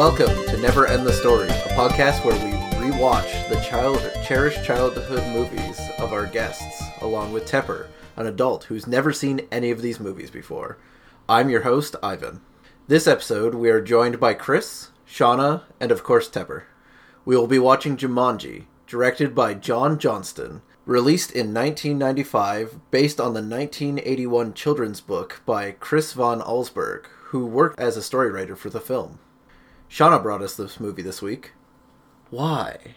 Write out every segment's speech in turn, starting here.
Welcome to Never End the Story, a podcast where we rewatch the child cherished childhood movies of our guests, along with Tepper, an adult who's never seen any of these movies before. I'm your host, Ivan. This episode, we are joined by Chris, Shauna, and of course Tepper. We will be watching Jumanji, directed by John Johnston, released in 1995, based on the 1981 children's book by Chris Van Allsburg, who worked as a story writer for the film. Shauna brought us this movie this week. Why?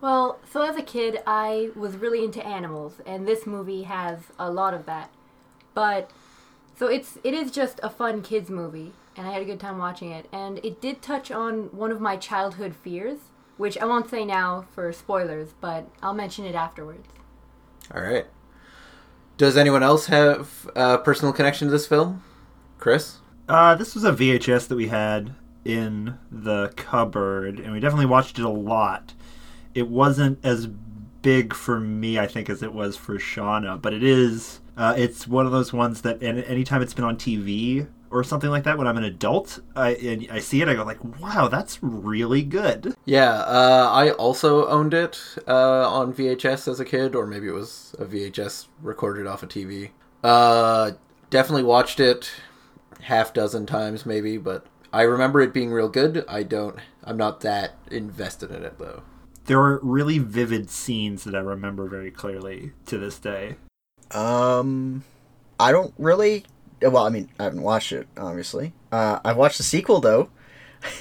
Well, so as a kid, I was really into animals, and this movie has a lot of that. But so it's it is just a fun kids movie, and I had a good time watching it. And it did touch on one of my childhood fears, which I won't say now for spoilers, but I'll mention it afterwards. All right. Does anyone else have a personal connection to this film? Chris? Uh, this was a VHS that we had in the cupboard, and we definitely watched it a lot. It wasn't as big for me, I think, as it was for Shauna, but it is. Uh, it's one of those ones that, and anytime it's been on TV or something like that, when I'm an adult, I I see it, I go like, "Wow, that's really good." Yeah, uh, I also owned it uh, on VHS as a kid, or maybe it was a VHS recorded off a TV. Uh, definitely watched it half dozen times, maybe, but I remember it being real good. I don't. I'm not that invested in it though. There are really vivid scenes that I remember very clearly to this day. Um, I don't really. Well, I mean, I haven't watched it, obviously. Uh, I've watched the sequel though.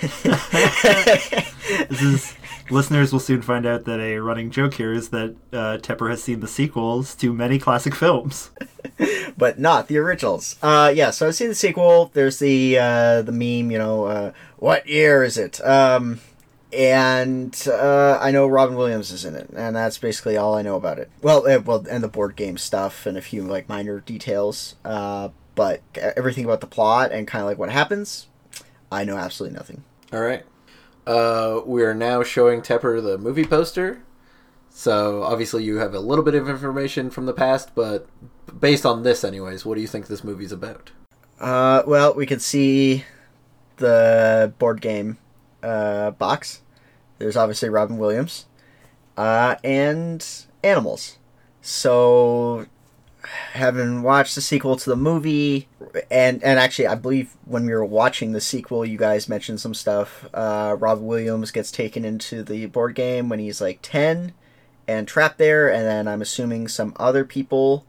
This is listeners will soon find out that a running joke here is that uh, Tepper has seen the sequels to many classic films. but not the originals. Uh, yeah, so I've seen the sequel. There's the uh, the meme, you know, uh, what year is it? Um, and uh, I know Robin Williams is in it, and that's basically all I know about it. Well, uh, well, and the board game stuff and a few like minor details. Uh, but everything about the plot and kind of like what happens, I know absolutely nothing. All right. Uh, we are now showing Tepper the movie poster. So obviously you have a little bit of information from the past, but based on this, anyways, what do you think this movie's about? Uh, well, we can see the board game uh, box. There's obviously Robin Williams, uh, and animals. So, having watched the sequel to the movie, and and actually, I believe when we were watching the sequel, you guys mentioned some stuff. Uh, Robin Williams gets taken into the board game when he's like ten, and trapped there, and then I'm assuming some other people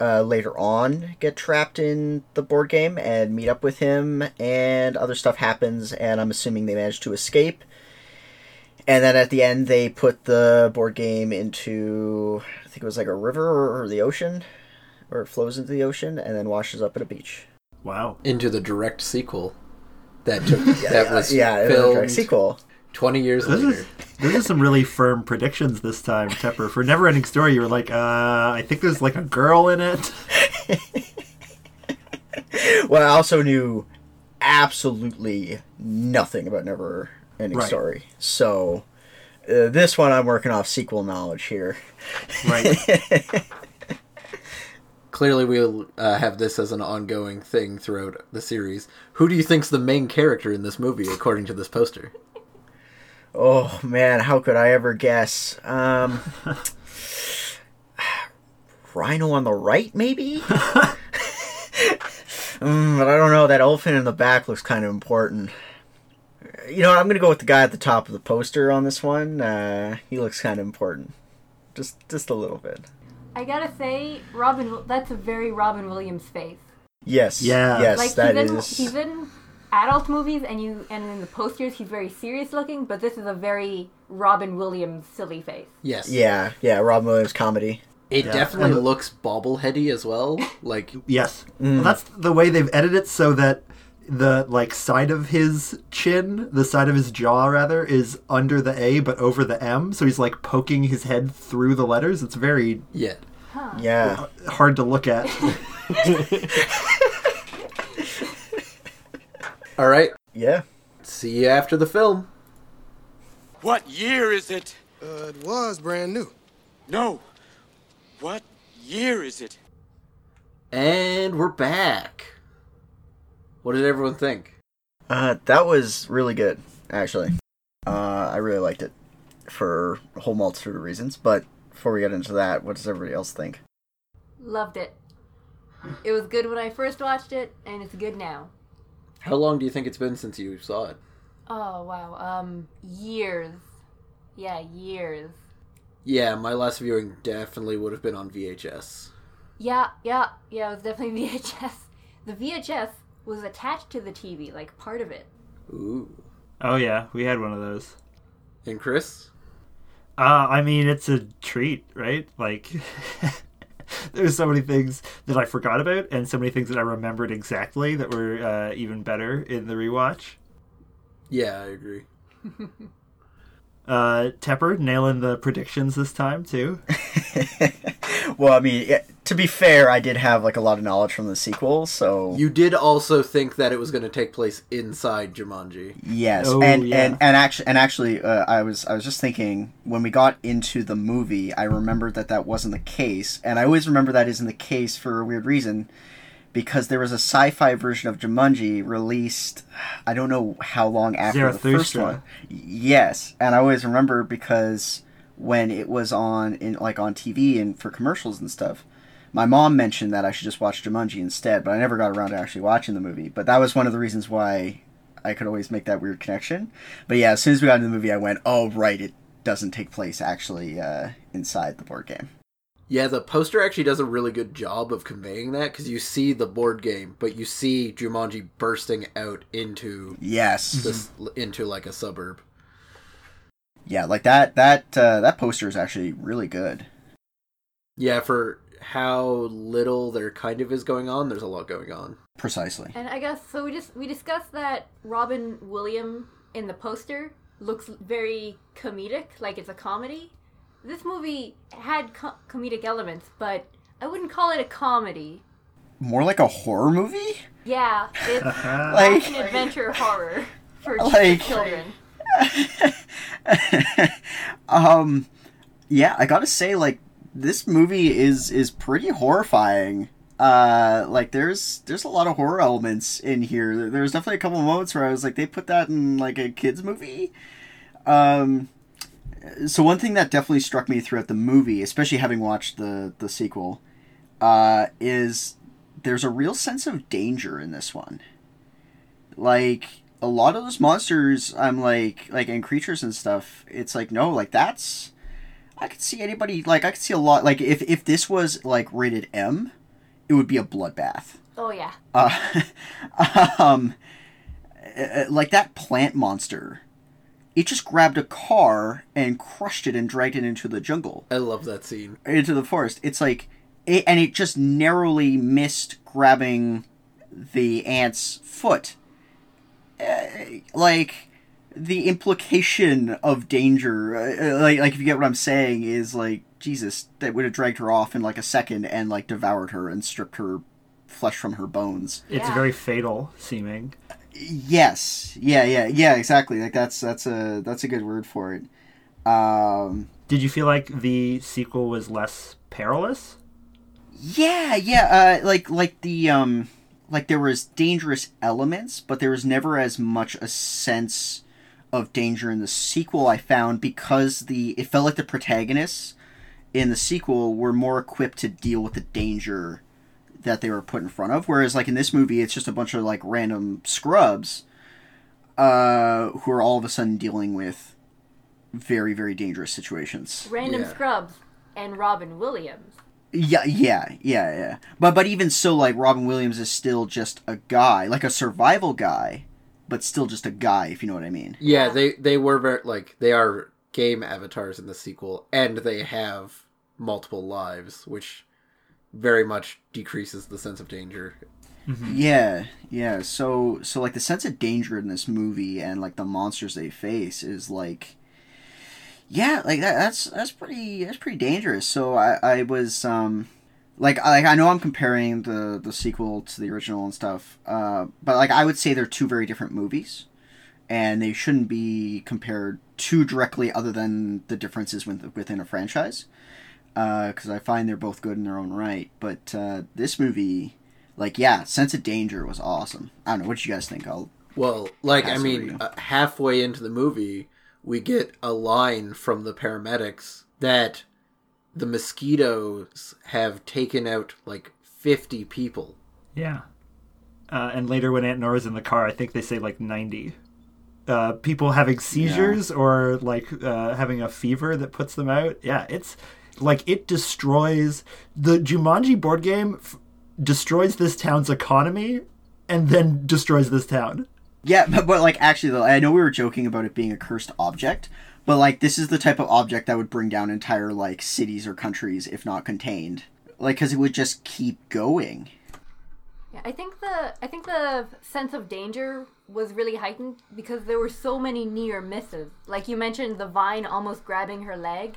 uh, later on get trapped in the board game and meet up with him, and other stuff happens, and I'm assuming they manage to escape. And then at the end, they put the board game into, I think it was like a river or the ocean, or it flows into the ocean and then washes up at a beach. Wow. Into the direct sequel that took that was yeah, it was a direct sequel. twenty years This later. is, this is some really firm predictions this time, Tepper. For Never Ending Story, you were like, uh, I think there's like a girl in it. Well, I also knew absolutely nothing about Never Ending Right. Story. So, uh, this one I'm working off sequel knowledge here. Right. Clearly, we'll uh, have this as an ongoing thing throughout the series. Who do you think's the main character in this movie, according to this poster? Oh man, how could I ever guess? Um, Rhino on the right, maybe. mm, but I don't know. That elephant in the back looks kind of important. You know, what, I'm gonna go with the guy at the top of the poster on this one. Uh, he looks kind of important, just just a little bit. I gotta say, Robin, that's a very Robin Williams face. Yes. Yeah. Yes, like that he's in is. he's in adult movies, and you and in the posters he's very serious looking, but this is a very Robin Williams silly face. Yes. Yeah, yeah. Robin Williams comedy. It Yeah. definitely And- looks bobbleheady as well. Like, yes. Well, that's the way they've edited it so that the like side of his chin, the side of his jaw rather, is under the A but over the M. So he's like poking his head through the letters. It's very yeah. Yeah. hard to look at. All right. Yeah. See you after the film. What year is it? Uh, it was brand new. No. What year is it? And we're back. What did everyone think? Uh, that was really good, actually. Uh, I really liked it for a whole multitude of reasons. But before we get into that, what does everybody else think? Loved it. It was good when I first watched it, and it's good now. How long do you think it's been since you saw it? Oh wow. Um, years. Yeah, years. Yeah, my last viewing definitely would have been on VHS. Yeah, yeah, yeah. It was definitely VHS. The VHS was attached to the TV, like part of it. Ooh. Oh yeah, we had one of those. And Chris? Uh, I mean, it's a treat, right? Like, there's so many things that I forgot about, and so many things that I remembered exactly that were uh, even better in the rewatch. Yeah, I agree. Uh, Tepper nailing the predictions this time too. well, I mean, to be fair, I did have like a lot of knowledge from the sequel, so You did also think that it was going to take place inside Jumanji. yes, Oh, and, yeah. and and actually, and actually, uh, I was I was just thinking when we got into the movie, I remembered that that wasn't the case, and I always remember that isn't the case for a weird reason, because there was a sci-fi version of Jumanji released, I don't know how long after the first one. Yes, and I always remember because when it was on in like on TV and for commercials and stuff, my mom mentioned that I should just watch Jumanji instead, but I never got around to actually watching the movie. But that was one of the reasons why I could always make that weird connection. But yeah, as soon as we got into the movie, I went, "Oh right, it doesn't take place actually uh, inside the board game." Yeah, the poster actually does a really good job of conveying that because you see the board game, but you see Jumanji bursting out into Yes, this into like a suburb. yeah, like that that uh, that poster is actually really good. Yeah, for how little there kind of is going on, there's a lot going on. Precisely. And I guess so. We just we discussed that Robin Williams in the poster looks very comedic, like it's a comedy. This movie had co- comedic elements, but I wouldn't call it a comedy. More like a horror movie. Yeah, it's Like- action adventure horror for Like- children. um yeah i gotta say like this movie is is pretty horrifying uh like there's there's a lot of horror elements in here there's definitely a couple of moments where i was like they put that in like a kids movie um so one thing that definitely struck me throughout the movie especially having watched the the sequel uh is there's a real sense of danger in this one. Like a lot of those monsters i'm like like and creatures and stuff it's like no like that's i could see anybody like i could see a lot like if if this was like rated m it would be a bloodbath. Oh yeah, uh, um uh, like that plant monster it just grabbed a car and crushed it and dragged it into the jungle I love that scene. into the forest. It's like, it, and it just narrowly missed grabbing the ant's foot. Uh, like the implication of danger, uh, uh, like like if you get what I'm saying, is like Jesus that would have dragged her off in like a second and like devoured her and stripped her flesh from her bones. It's Yeah. very fatal seeming. Yes, yeah, yeah, yeah, exactly. Like that's that's a that's a good word for it. Um, Did you feel like the sequel was less perilous? Yeah, yeah, uh, like like the um, like there was dangerous elements, but there was never as much a sense of danger in the sequel. I found because the it felt like the protagonists in the sequel were more equipped to deal with the danger that they were put in front of. Whereas like in this movie, it's just a bunch of like random scrubs uh, who are all of a sudden dealing with very very dangerous situations. random Yeah. scrubs and Robin Williams. Yeah, yeah, yeah, yeah. But but even so, like Robin Williams is still just a guy, like a survival guy, but still just a guy, if you know what I mean. Yeah, Yeah. they they were very like they are game avatars in the sequel, and they have multiple lives, which very much decreases the sense of danger. Yeah, yeah. So so like the sense of danger in this movie and like the monsters they face is like, yeah, like that. That's that's pretty that's pretty dangerous. So I I was um. Like, like I know I'm comparing the the sequel to the original and stuff, uh, but like I would say they're two very different movies. and they shouldn't be compared too directly other than the differences with, within a franchise because i find they're both good in their own right but uh, this movie like yeah sense of danger was awesome i don't know what you guys think i'll Well, like I mean, uh, halfway into the movie, we get a line from the paramedics that the mosquitoes have taken out like 50 people. Yeah. Uh, and later, when Aunt Nora's in the car, I think they say like 90. Uh, people having seizures or like uh, having a fever that puts them out. Yeah, it's like it destroys the Jumanji board game, f- destroys this town's economy, and then destroys this town. Yeah, but, but like actually though, I know we were joking about it being a cursed object, but like this is the type of object that would bring down entire like cities or countries if not contained. Like cuz it would just keep going. Yeah, I think the I think the sense of danger was really heightened because there were so many near misses. Like you mentioned, the vine almost grabbing her leg.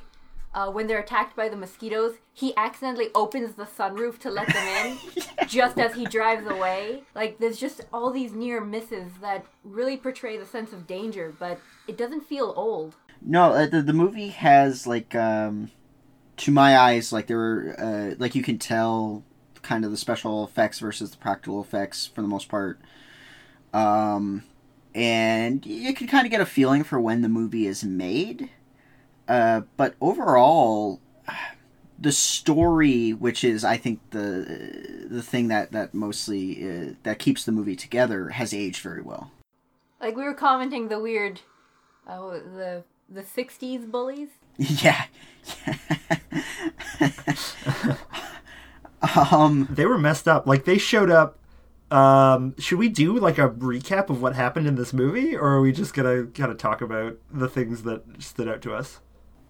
Uh, when they're attacked by the mosquitoes, he accidentally opens the sunroof to let them in, just as he drives away. Like there's just all these near misses that really portray the sense of danger, but it doesn't feel old. No, uh, the the movie has like um to my eyes like there were uh, like you can tell kind of the special effects versus the practical effects for the most part. Um and you can kind of get a feeling for when the movie is made. Uh, but overall, the story, which is I think the the thing that that mostly uh, that keeps the movie together, has aged very well. Like we were commenting the weird, uh, the the '60s bullies. Yeah. um. They were messed up. Like they showed up. Um, should we do like a recap of what happened in this movie, or are we just gonna kind of talk about the things that stood out to us?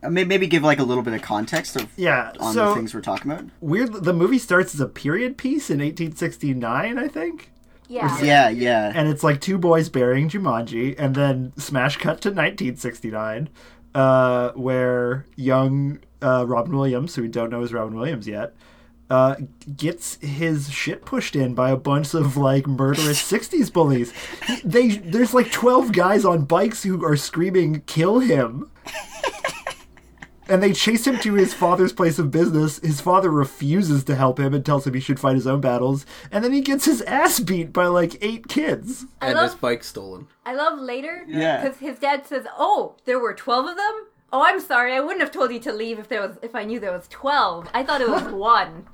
May- Maybe give like a little bit of context of Yeah. on so the things we're talking about. weird. The movie starts as a period piece in 1869, I think. Yeah. Yeah, yeah. and it's like two boys burying Jumanji, and then smash cut to 1969, uh, where young uh, Robin Williams, who we don't know is Robin Williams yet, uh, gets his shit pushed in by a bunch of like murderous 60s bullies. He- They there's like 12 guys on bikes who are screaming "kill him." And they chase him to his father's place of business. His father refuses to help him and tells him he should fight his own battles. And then he gets his ass beat by like eight kids. I and love- his bike stolen. I love later Yeah. because his dad says, "Oh, there were twelve of them. Oh, I'm sorry. I wouldn't have told you to leave if there was if I knew there was twelve. I thought it was one."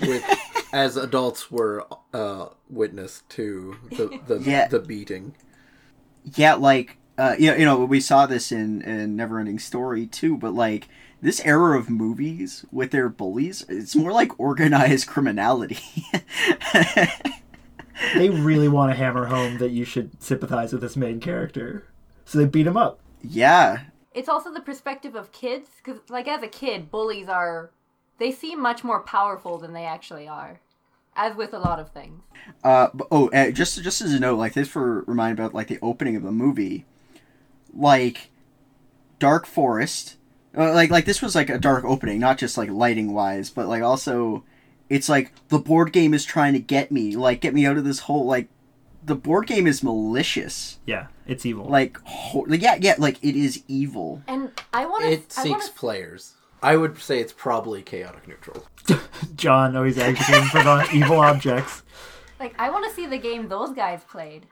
With, as adults were uh, witness to the the, Yeah. the beating. yeah, like uh, you know, you know, we saw this in in Neverending Story too, but like this era of movies with their bullies, it's more like organized criminality. They really want to hammer home that you should sympathize with this main character. So they beat him up. yeah, It's also the perspective of kids because, like, as a kid, bullies are they seem much more powerful than they actually are, as with a lot of things. Uh, but, oh, uh, just just as a note, like this for remind about like the opening of the movie, like Dark Forest, uh, like like this was like a dark opening, not just like lighting wise, but like also, it's like the board game is trying to get me, like get me out of this hole. Like the board game is malicious, Yeah, it's evil. like ho- yeah yeah like it is evil. And I want to. It I want seeks to. players. I would say it's probably chaotic neutral. John always advocating for the evil objects. Like, I want to see the game those guys played.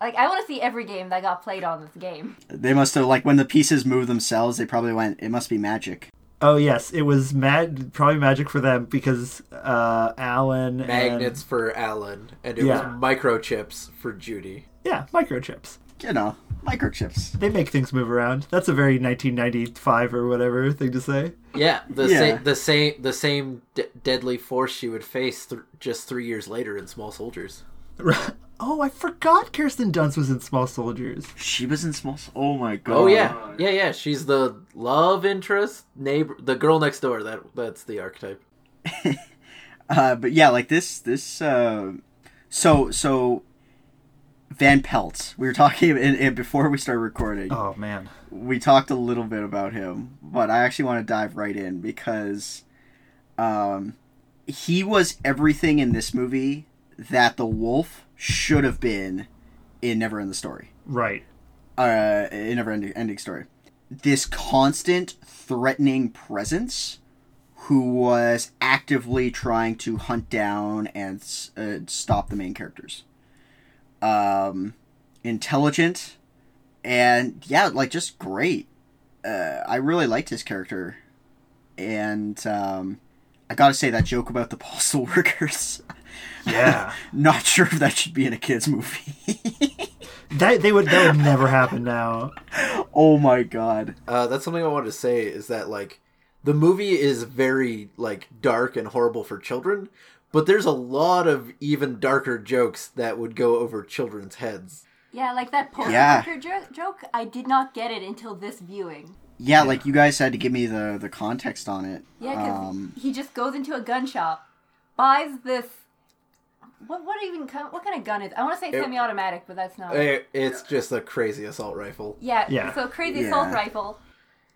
Like, I want to see every game that got played on this game. They must have like when the pieces move themselves, they probably went. It must be magic. Oh yes, it was mad. Probably magic for them because uh, Alan and- Magnets for Alan, and it Yeah. was microchips for Judy. yeah, microchips. You know, microchips. They make things move around. That's a very 1995 or whatever thing to say. Yeah, the Yeah. same the same the same de- deadly force she would face th- just three years later in Small Soldiers. Oh, I forgot Kirsten Dunst was in Small Soldiers. She was in small. Oh my god. Oh yeah, yeah, yeah. She's the love interest neighbor, the girl next door. That that's the archetype. Uh, but yeah, like this, this. Uh, so so. Van Pelt. We were talking and, and before we started recording. Oh man, We talked a little bit about him, but I actually want to dive right in because, um, he was everything in this movie that the wolf should have been in Never End the Story. right. uh, in never ending, ending story. This constant threatening presence who was actively trying to hunt down and uh, stop the main characters. Um, intelligent, and yeah, like just great. Uh, I really liked his character, and um, I gotta say that joke about the postal workers. Yeah. Not sure if that should be in a kids movie. that they would that would never happen now. oh my god. Uh, that's something I wanted to say is that like the movie is very like dark and horrible for children, but there's a lot of even darker jokes that would go over children's heads. Yeah, like that poster Yeah. jo- joke. I did not get it until this viewing. Yeah, like you guys had to give me the the context on it. Yeah, because Um, he just goes into a gun shop, buys this. What what even kind what kind of gun is? I want to say It- semi-automatic, but that's not. Eh, It's just a crazy assault rifle. yeah, Yeah. So crazy assault rifle,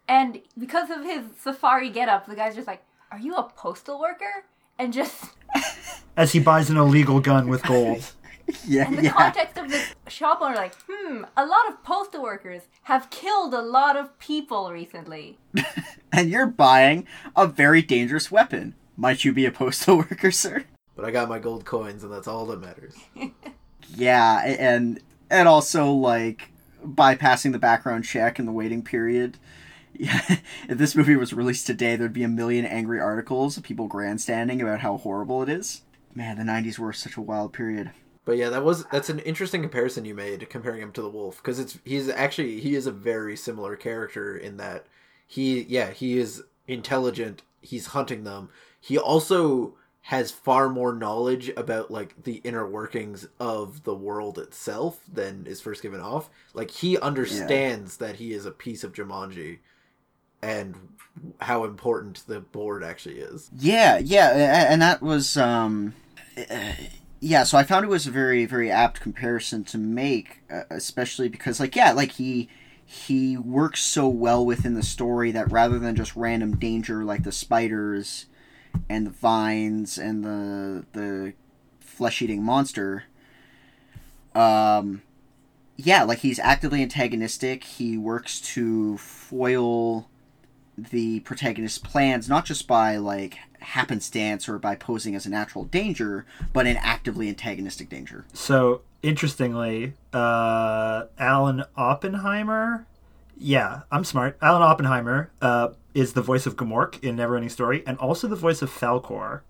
and because of his safari getup, the guy's just like, "Are you a postal worker?" And just As he buys an illegal gun with gold. yeah, and the yeah. context of this shop owner, like, hmm, a lot of postal workers have killed a lot of people recently. And you're buying a very dangerous weapon. Might you be a postal worker, sir? But I got my gold coins, and that's all that matters. Yeah, and and also like bypassing the background check and the waiting period. Yeah, if this movie was released today, there'd be a million angry articles of people grandstanding about how horrible it is. Man, the '90s were such a wild period. But yeah, that was that's an interesting comparison you made comparing him to the wolf because it's he's actually he is a very similar character in that he yeah he is intelligent he's hunting them he also has far more knowledge about like the inner workings of the world itself than is first given off. Like he understands that he is a piece of Jumanji and how important the board actually is. Yeah, yeah, and that was um yeah, so I found it was a very very apt comparison to make uh, especially because like yeah, like he he works so well within the story that rather than just random danger like the spiders and the vines and the the flesh-eating monster um yeah, like he's actively antagonistic. He works to foil the protagonist's plans not just by like happenstance or by posing as a natural danger, but in actively antagonistic danger. So interestingly, uh, Alan Oppenheimer, yeah, I'm smart. Alan Oppenheimer uh, is the voice of Gmork in Neverending Story, and also the voice of Falkor.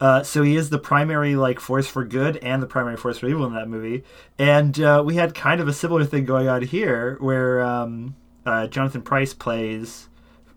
Uh, so he is the primary like force for good and the primary force for evil in that movie. And uh, we had kind of a similar thing going on here, where um, uh, Jonathan Price plays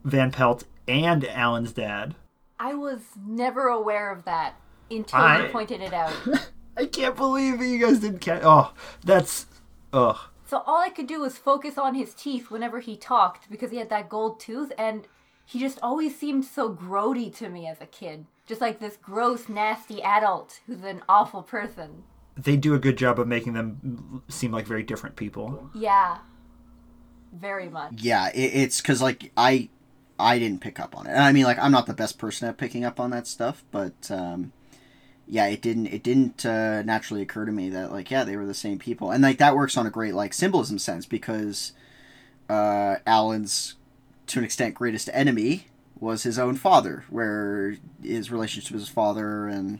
Van Pelt and Alan's dad. I was never aware of that until I- you pointed it out. I can't believe that you guys didn't catch. Oh, that's ugh. So all I could do was focus on his teeth whenever he talked because he had that gold tooth and he just always seemed so grody to me as a kid. Just like this gross, nasty adult who's an awful person. they do a good job of making them seem like very different people. Yeah. Very much. Yeah, it, it's because like I I didn't pick up on it. And I mean, like I'm not the best person at picking up on that stuff, but um, yeah, it didn't it didn't uh, naturally occur to me that like yeah they were the same people, and like that works on a great like symbolism sense because uh, Alan's to an extent greatest enemy was his own father, where his relationship with his father and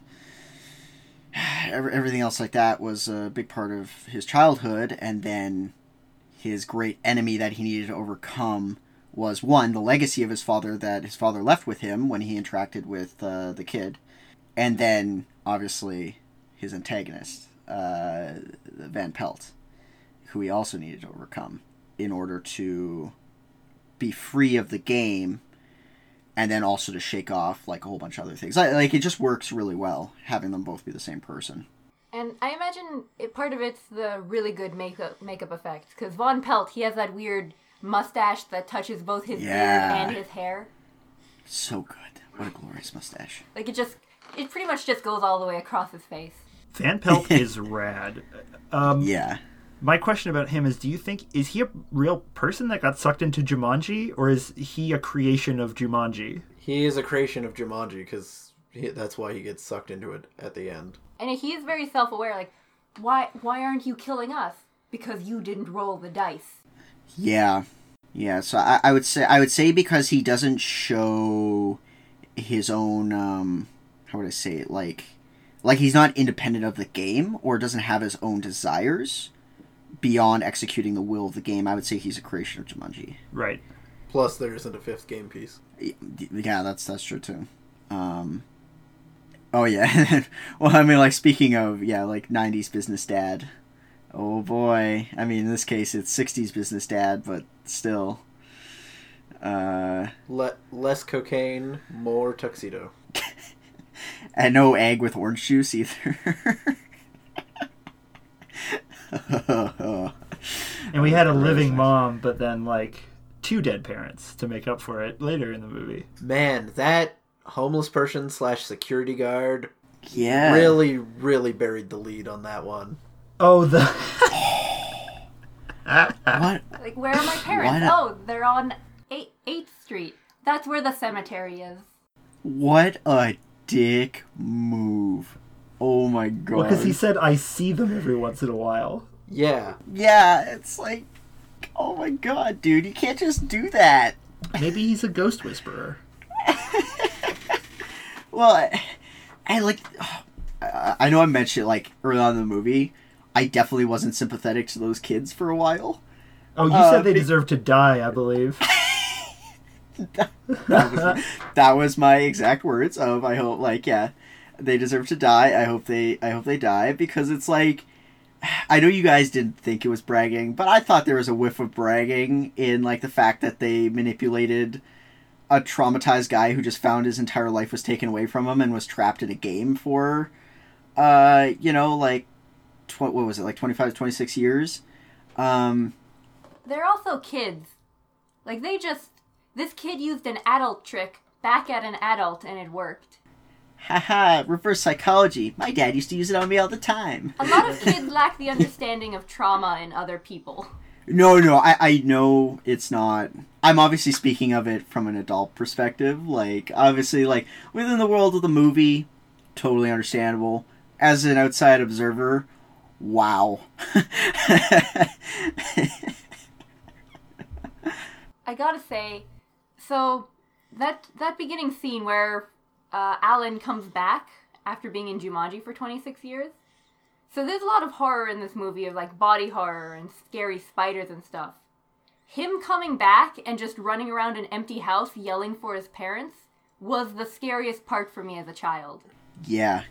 everything else like that was a big part of his childhood, and then his great enemy that he needed to overcome was one the legacy of his father that his father left with him when he interacted with uh, the kid, and then obviously his antagonist, uh, Van Pelt, who he also needed to overcome in order to be free of the game, and then also to shake off like a whole bunch of other things. Like, like it just works really well having them both be the same person. And I imagine it, part of it's the really good makeup makeup effects because Van Pelt he has that weird mustache that touches both his Yeah. beard and his hair. So good. What a glorious mustache. Like it just it pretty much just goes all the way across his face. Van Pelt is rad. Um, Yeah. My question about him is: Do you think is he a real person that got sucked into Jumanji, or is he a creation of Jumanji? he is a creation of Jumanji because that's why he gets sucked into it at the end And he is very self aware. Like why why aren't you killing us? Because you didn't roll the dice. Yeah, yeah. So I, I would say I would say because he doesn't show his own um, how would I say it like like he's not independent of the game or doesn't have his own desires. beyond executing the will of the game, I would say he's a creation of Jumanji. Right. Plus, there isn't a fifth game piece. Yeah, that's that's true too. Um, oh yeah. well, I mean, like speaking of yeah, like '90s business dad. Oh boy. I mean, in this case, it's '60s business dad, but still. Uh, Le- less cocaine, more tuxedo. And no egg with orange juice either. And we had a living mom, but then like two dead parents to make up for it later in the movie. Man, that homeless person slash security guard yeah. really, really buried the lead on that one. Oh, the What? Like, where are my parents? Why Oh, they're on 8th, 8th Street. That's where the cemetery is. What a dick move. Oh my god. Well, because he said I see them every once in a while. Yeah. Yeah, it's like, oh my god, dude, you can't just do that. Maybe he's a ghost whisperer. Well, I, I like, I, I know I mentioned like early on in the movie, I definitely wasn't sympathetic to those kids for a while. Oh, you Uh, said they be- deserve to die, I believe. That was, that was my exact words of I hope like yeah, they deserve to die. I hope they I hope they die because it's like I know you guys didn't think it was bragging, but I thought there was a whiff of bragging in like the fact that they manipulated a traumatized guy who just found his entire life was taken away from him and was trapped in a game for uh you know like tw- what was it like 25 26 years um They're also kids. Like, they just. This kid used an adult trick back at an adult and it worked. haha reverse psychology my dad used to use it on me all the time A lot of kids lack the understanding of trauma in other people. No, no, I, I know it's not. I'm obviously speaking of it from an adult perspective. Like, obviously, like, within the world of the movie, totally understandable. As an outside observer, wow. I gotta say, so that that beginning scene where uh, Alan comes back after being in Jumanji for 26 years. So there's a lot of horror in this movie of like body horror and scary spiders and stuff. Him coming back and just running around an empty house yelling for his parents was the scariest part for me as a child. yeah.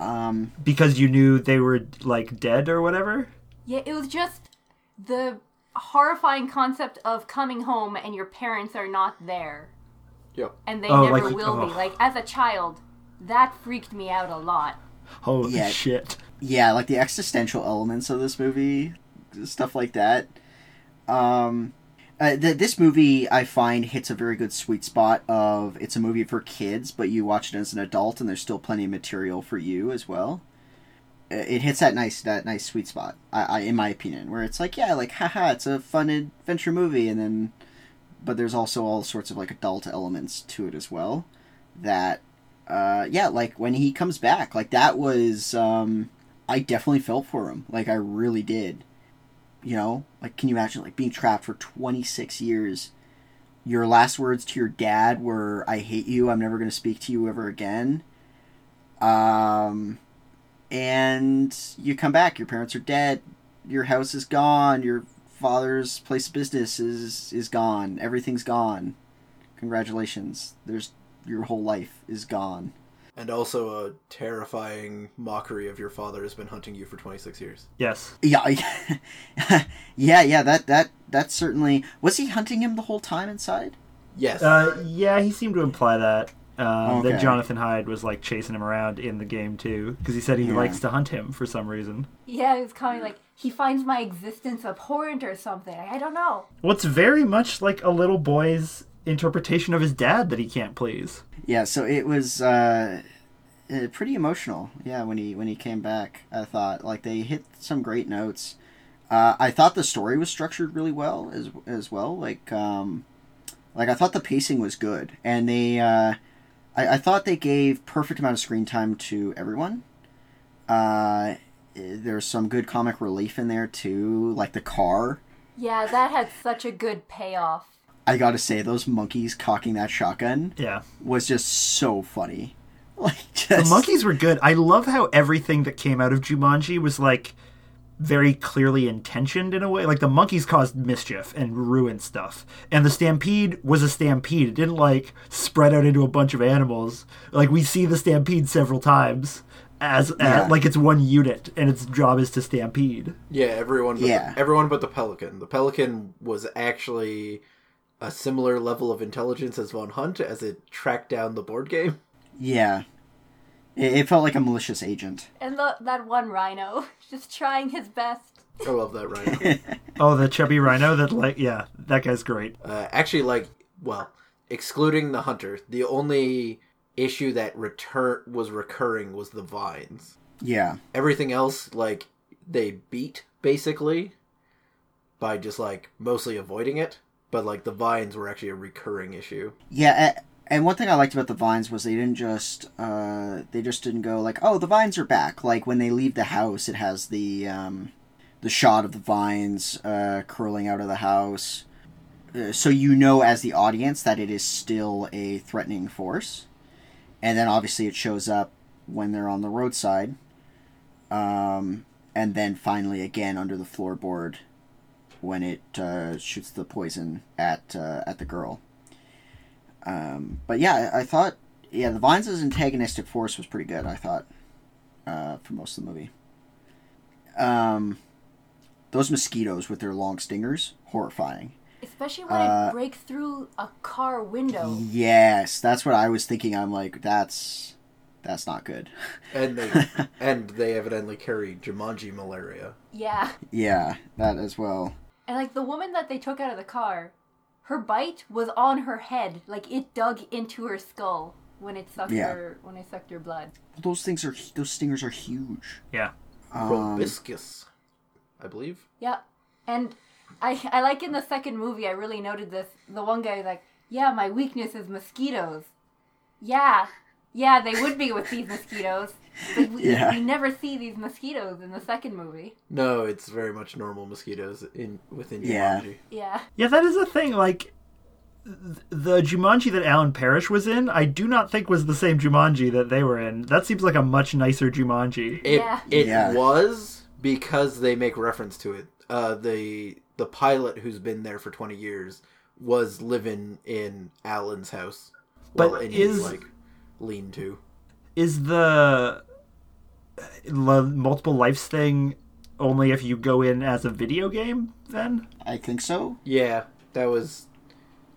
Um, Because you knew they were like dead or whatever. Yeah, it was just the horrifying concept of coming home and your parents are not there. Yep. and they Oh, never like- will oh. be. Like as a child, that freaked me out a lot. Holy Yeah. shit! yeah, like the existential elements of this movie, stuff like that. Um, uh, th- this movie I find hits a very good sweet spot of it's a movie for kids, but you watch it as an adult, and there's still plenty of material for you as well. Uh, It hits that nice that nice sweet spot, I, I in my opinion, where it's like yeah, like haha, it's a fun adventure movie, and then, but there's also all sorts of like adult elements to it as well. That, uh, yeah, like when he comes back, like that was um, I definitely felt for him. Like I really did. You know, like can you imagine like being trapped for 26 years? Your last words to your dad were "I hate you. I'm never going to speak to you ever again." Um and you come back, your parents are dead, your house is gone, your father's place of business is is gone, everything's gone. Congratulations. There's your whole life is gone. And also a terrifying mockery of your father has been hunting you for 26 years. Yes. Yeah, yeah, yeah. That that that certainly was he hunting him the whole time inside. Yes. Uh, yeah, he seemed to imply that. Um, Okay. That Jonathan Hyde was like chasing him around in the game too, because he said he Yeah. likes to hunt him for some reason. Yeah, it was kind of like he finds my existence abhorrent or something. I don't know. What's very much like a little boy's interpretation of his dad that he can't please. Yeah, so it was uh, uh, pretty emotional. Yeah, when he when he came back, I thought like they hit some great notes. Uh, I thought the story was structured really well as as well. Like um, like I thought the pacing was good, and they uh, I, I thought they gave perfect amount of screen time to everyone. Uh, there's some good comic relief in there too, like the car. Yeah, that had such a good payoff. I gotta say, those monkeys cocking that shotgun Yeah. was just so funny. Like The monkeys were good. I love how everything that came out of Jumanji was like very clearly intentioned in a way. Like the monkeys caused mischief and ruined stuff, and the stampede was a stampede. It didn't like spread out into a bunch of animals. Like we see the stampede several times as, Yeah. as like it's one unit, and its job is to stampede. Yeah, everyone. But Yeah. The, everyone but the pelican. The pelican was actually a similar level of intelligence as Von Hunt as it tracked down the board game. Yeah. It, it felt like a malicious agent. And the, that one rhino just trying his best. I love that rhino. Oh, the chubby rhino that like yeah, that guy's great. uh, actually, like, well, excluding the hunter, the only issue that return was recurring was the vines. Yeah. Everything else, like, they beat basically by just like mostly avoiding it. But like the vines were actually a recurring issue. Yeah, a- and one thing I liked about the vines was they didn't just uh, they just didn't go like, oh, the vines are back. Like when they leave the house, it has the um, the shot of the vines uh, curling out of the house, uh, so you know as the audience that it is still a threatening force. And then obviously it shows up when they're on the roadside, um, and then finally again under the floorboard when it uh, shoots the poison at uh, at the girl. Um, but yeah, I I thought yeah the Vines' antagonistic force was pretty good. I thought uh, for most of the movie. Um, those mosquitoes with their long stingers, horrifying. Especially when Uh, it breaks through a car window. Yes, that's what I was thinking. I'm like, that's that's not good. And they and they evidently carry Jumanji malaria. Yeah. yeah, that as well. And like the woman that they took out of the car, her bite was on her head. Like it dug into her skull when it sucked Yeah. her when it sucked her blood. Those things are those stingers are huge. Yeah. Um, Proboscis, I believe. Yeah. And I I like in the second movie I really noted this. The one guy was like, Yeah, my weakness is mosquitoes. Yeah. Yeah, they would be with these mosquitoes. But we, Yeah. we never see these mosquitoes in the second movie. No, it's very much normal mosquitoes in within Yeah. Jumanji. Yeah. Yeah, Yeah, that is a thing. Like th- the Jumanji that Alan Parrish was in, I do not think was the same Jumanji that they were in. That seems like a much nicer Jumanji. It Yeah. it Yeah. was because they make reference to it. Uh, the the pilot who's been there for twenty years was living in Alan's house, But well, is- like lean to. Is the uh, the multiple lives thing only if you go in as a video game? Then I think so. Yeah, that was.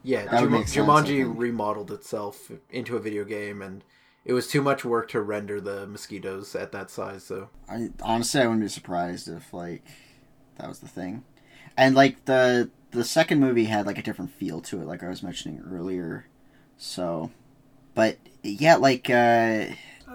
Yeah, That would Juma- sense, Jumanji remodeled itself into a video game, and it was too much work to render the mosquitoes at that size. So I honestly I wouldn't be surprised if like that was the thing. And like the the second movie had like a different feel to it, like I was mentioning earlier. So, but yeah, like uh,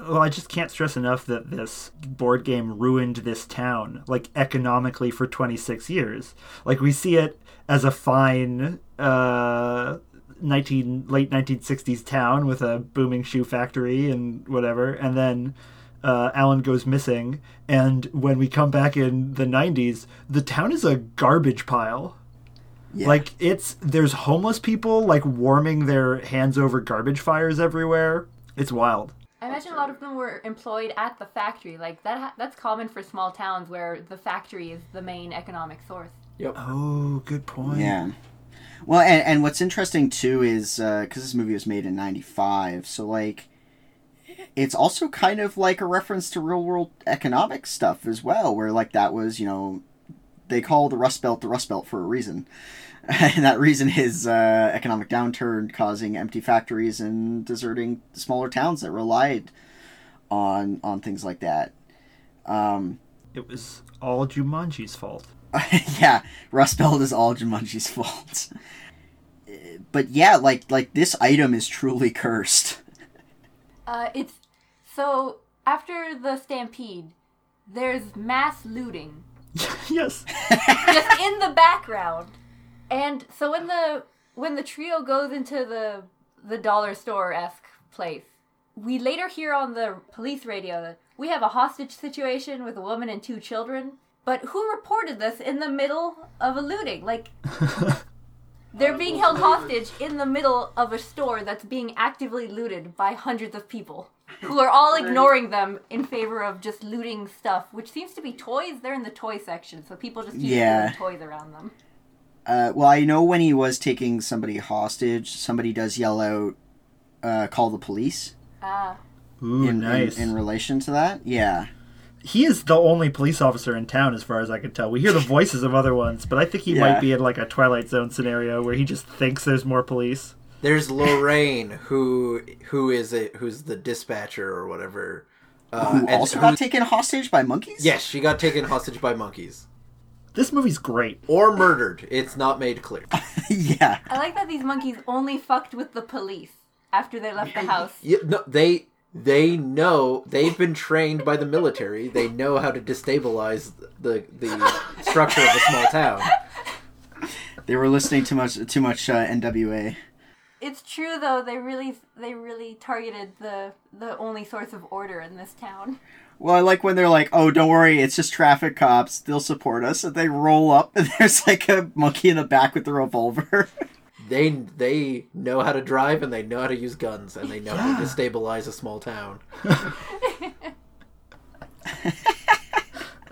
well, I just can't stress enough that this board game ruined this town, like economically for 26 years. Like we see it as a fine uh 19 late 1960s town with a booming shoe factory and whatever and then uh, Alan goes missing and when we come back in the 90s the town is a garbage pile yeah, like it's there's homeless people like warming their hands over garbage fires everywhere it's wild I imagine a lot of them were employed at the factory. Like that ha- that's common for small towns where the factory is the main economic source. yep. oh good point yeah. Well, and, and what's interesting too is uh, because this movie was made in '95, so like it's also kind of like a reference to real world economic stuff as well, where like that was you know they call the Rust Belt the Rust Belt for a reason. And that reason is uh, economic downturn causing empty factories and deserting smaller towns that relied on on things like that. Um, It was all Jumanji's fault. yeah, Rust Belt is all Jumanji's fault. But yeah, like like this item is truly cursed. Uh, it's so after the stampede, there's mass looting yes. just in the background, and so when the when the trio goes into the the dollar store esque place, we later hear on the police radio that we have a hostage situation with a woman and two children. But who reported this in the middle of a looting? Like they're being held hostage in the middle of a store that's being actively looted by hundreds of people. Who are all ignoring them in favor of just looting stuff, which seems to be toys. They're in the toy section, so people just keep Yeah. toys around them. Uh, well, I know when he was taking somebody hostage, somebody does yell out, uh, "Call the police." Ah, Ooh, in, nice. in, in relation to that, yeah, he is the only police officer in town, as far as I can tell. We hear the voices of other ones, but I think he Yeah. might be in like a Twilight Zone scenario where he just thinks there's more police. There's Lorraine, who who is it? Who's the dispatcher or whatever? Uh, who also who- got taken hostage by monkeys. Yes, she got taken hostage by monkeys This movie's great. or murdered. It's not made clear. yeah, I like that these monkeys only fucked with the police after they left the house. Yeah, no, they they know they've been trained by the military. They know how to destabilize the the structure of a small town. they were listening too much too much uh, NWA. It's true though. They really they really targeted the the only source of order in this town. Well, I like when they're like, "Oh, don't worry, it's just traffic cops. They'll support us." And they roll up, and there's like a monkey in the back with the revolver. They they know how to drive and they know how to use guns and they know how to destabilize a small town.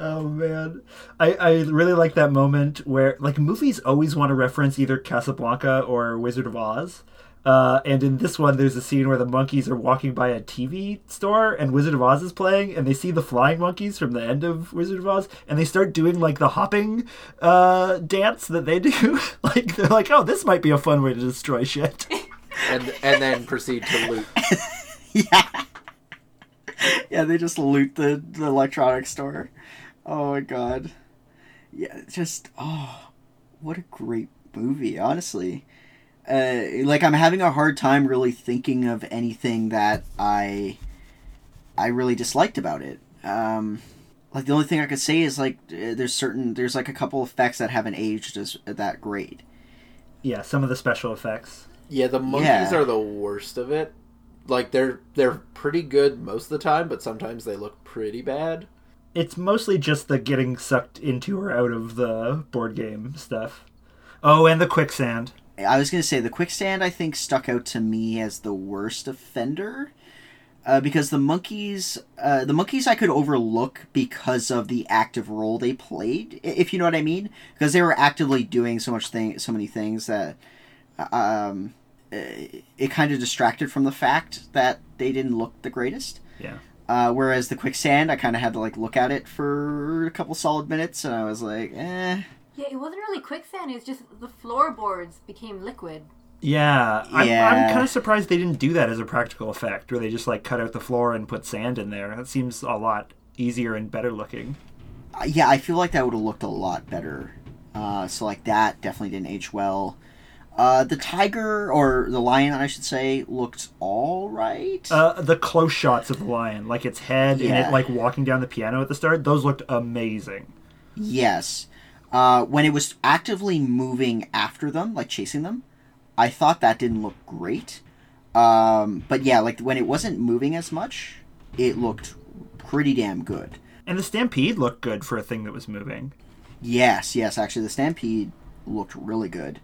Oh man, I I really like that moment where like movies always want to reference either Casablanca or Wizard of Oz. Uh, and in this one, there's a scene where the monkeys are walking by a TV store and Wizard of Oz is playing, and they see the flying monkeys from the end of Wizard of Oz, and they start doing like the hopping uh, dance that they do. like they're like, oh, this might be a fun way to destroy shit. And and then proceed to loot. yeah, yeah, they just loot the the electronics store. Oh my god, yeah, just oh, what a great movie, honestly. Uh, like I'm having a hard time really thinking of anything that I I really disliked about it. Um, like the only thing I could say is like uh, there's certain there's like a couple effects that haven't aged as that great. yeah, some of the special effects. Yeah, the monkeys Yeah. are the worst of it. Like they're they're pretty good most of the time, but sometimes they look pretty bad. It's mostly just the getting sucked into or out of the board game stuff. Oh, and the quicksand. I was gonna say the quicksand I think stuck out to me as the worst offender. Uh, because the monkeys, uh, the monkeys, I could overlook because of the active role they played, if you know what I mean. Because they were actively doing so much thing, so many things that, um, uh, it kind of distracted from the fact that they didn't look the greatest. Yeah. Uh, whereas the quicksand, I kind of had to like look at it for a couple solid minutes, and I was like, eh. Yeah, it wasn't really quicksand. It was just the floorboards became liquid. Yeah, I'm, I'm kind of surprised they didn't do that as a practical effect, where they just like cut out the floor and put sand in there. That seems a lot easier and better looking. Uh, yeah, I feel like that would have looked a lot better. Uh, so like that definitely didn't age well. Uh, the tiger or the lion, I should say, looked all right. Uh, the close shots of the lion, like its head and it like walking down the piano at the start, those looked amazing. yes. Uh, when it was actively moving after them, like chasing them, I thought that didn't look great. Um, but yeah, like when it wasn't moving as much, it looked pretty damn good. And the stampede looked good for a thing that was moving. Yes, yes. Actually, the stampede looked really good.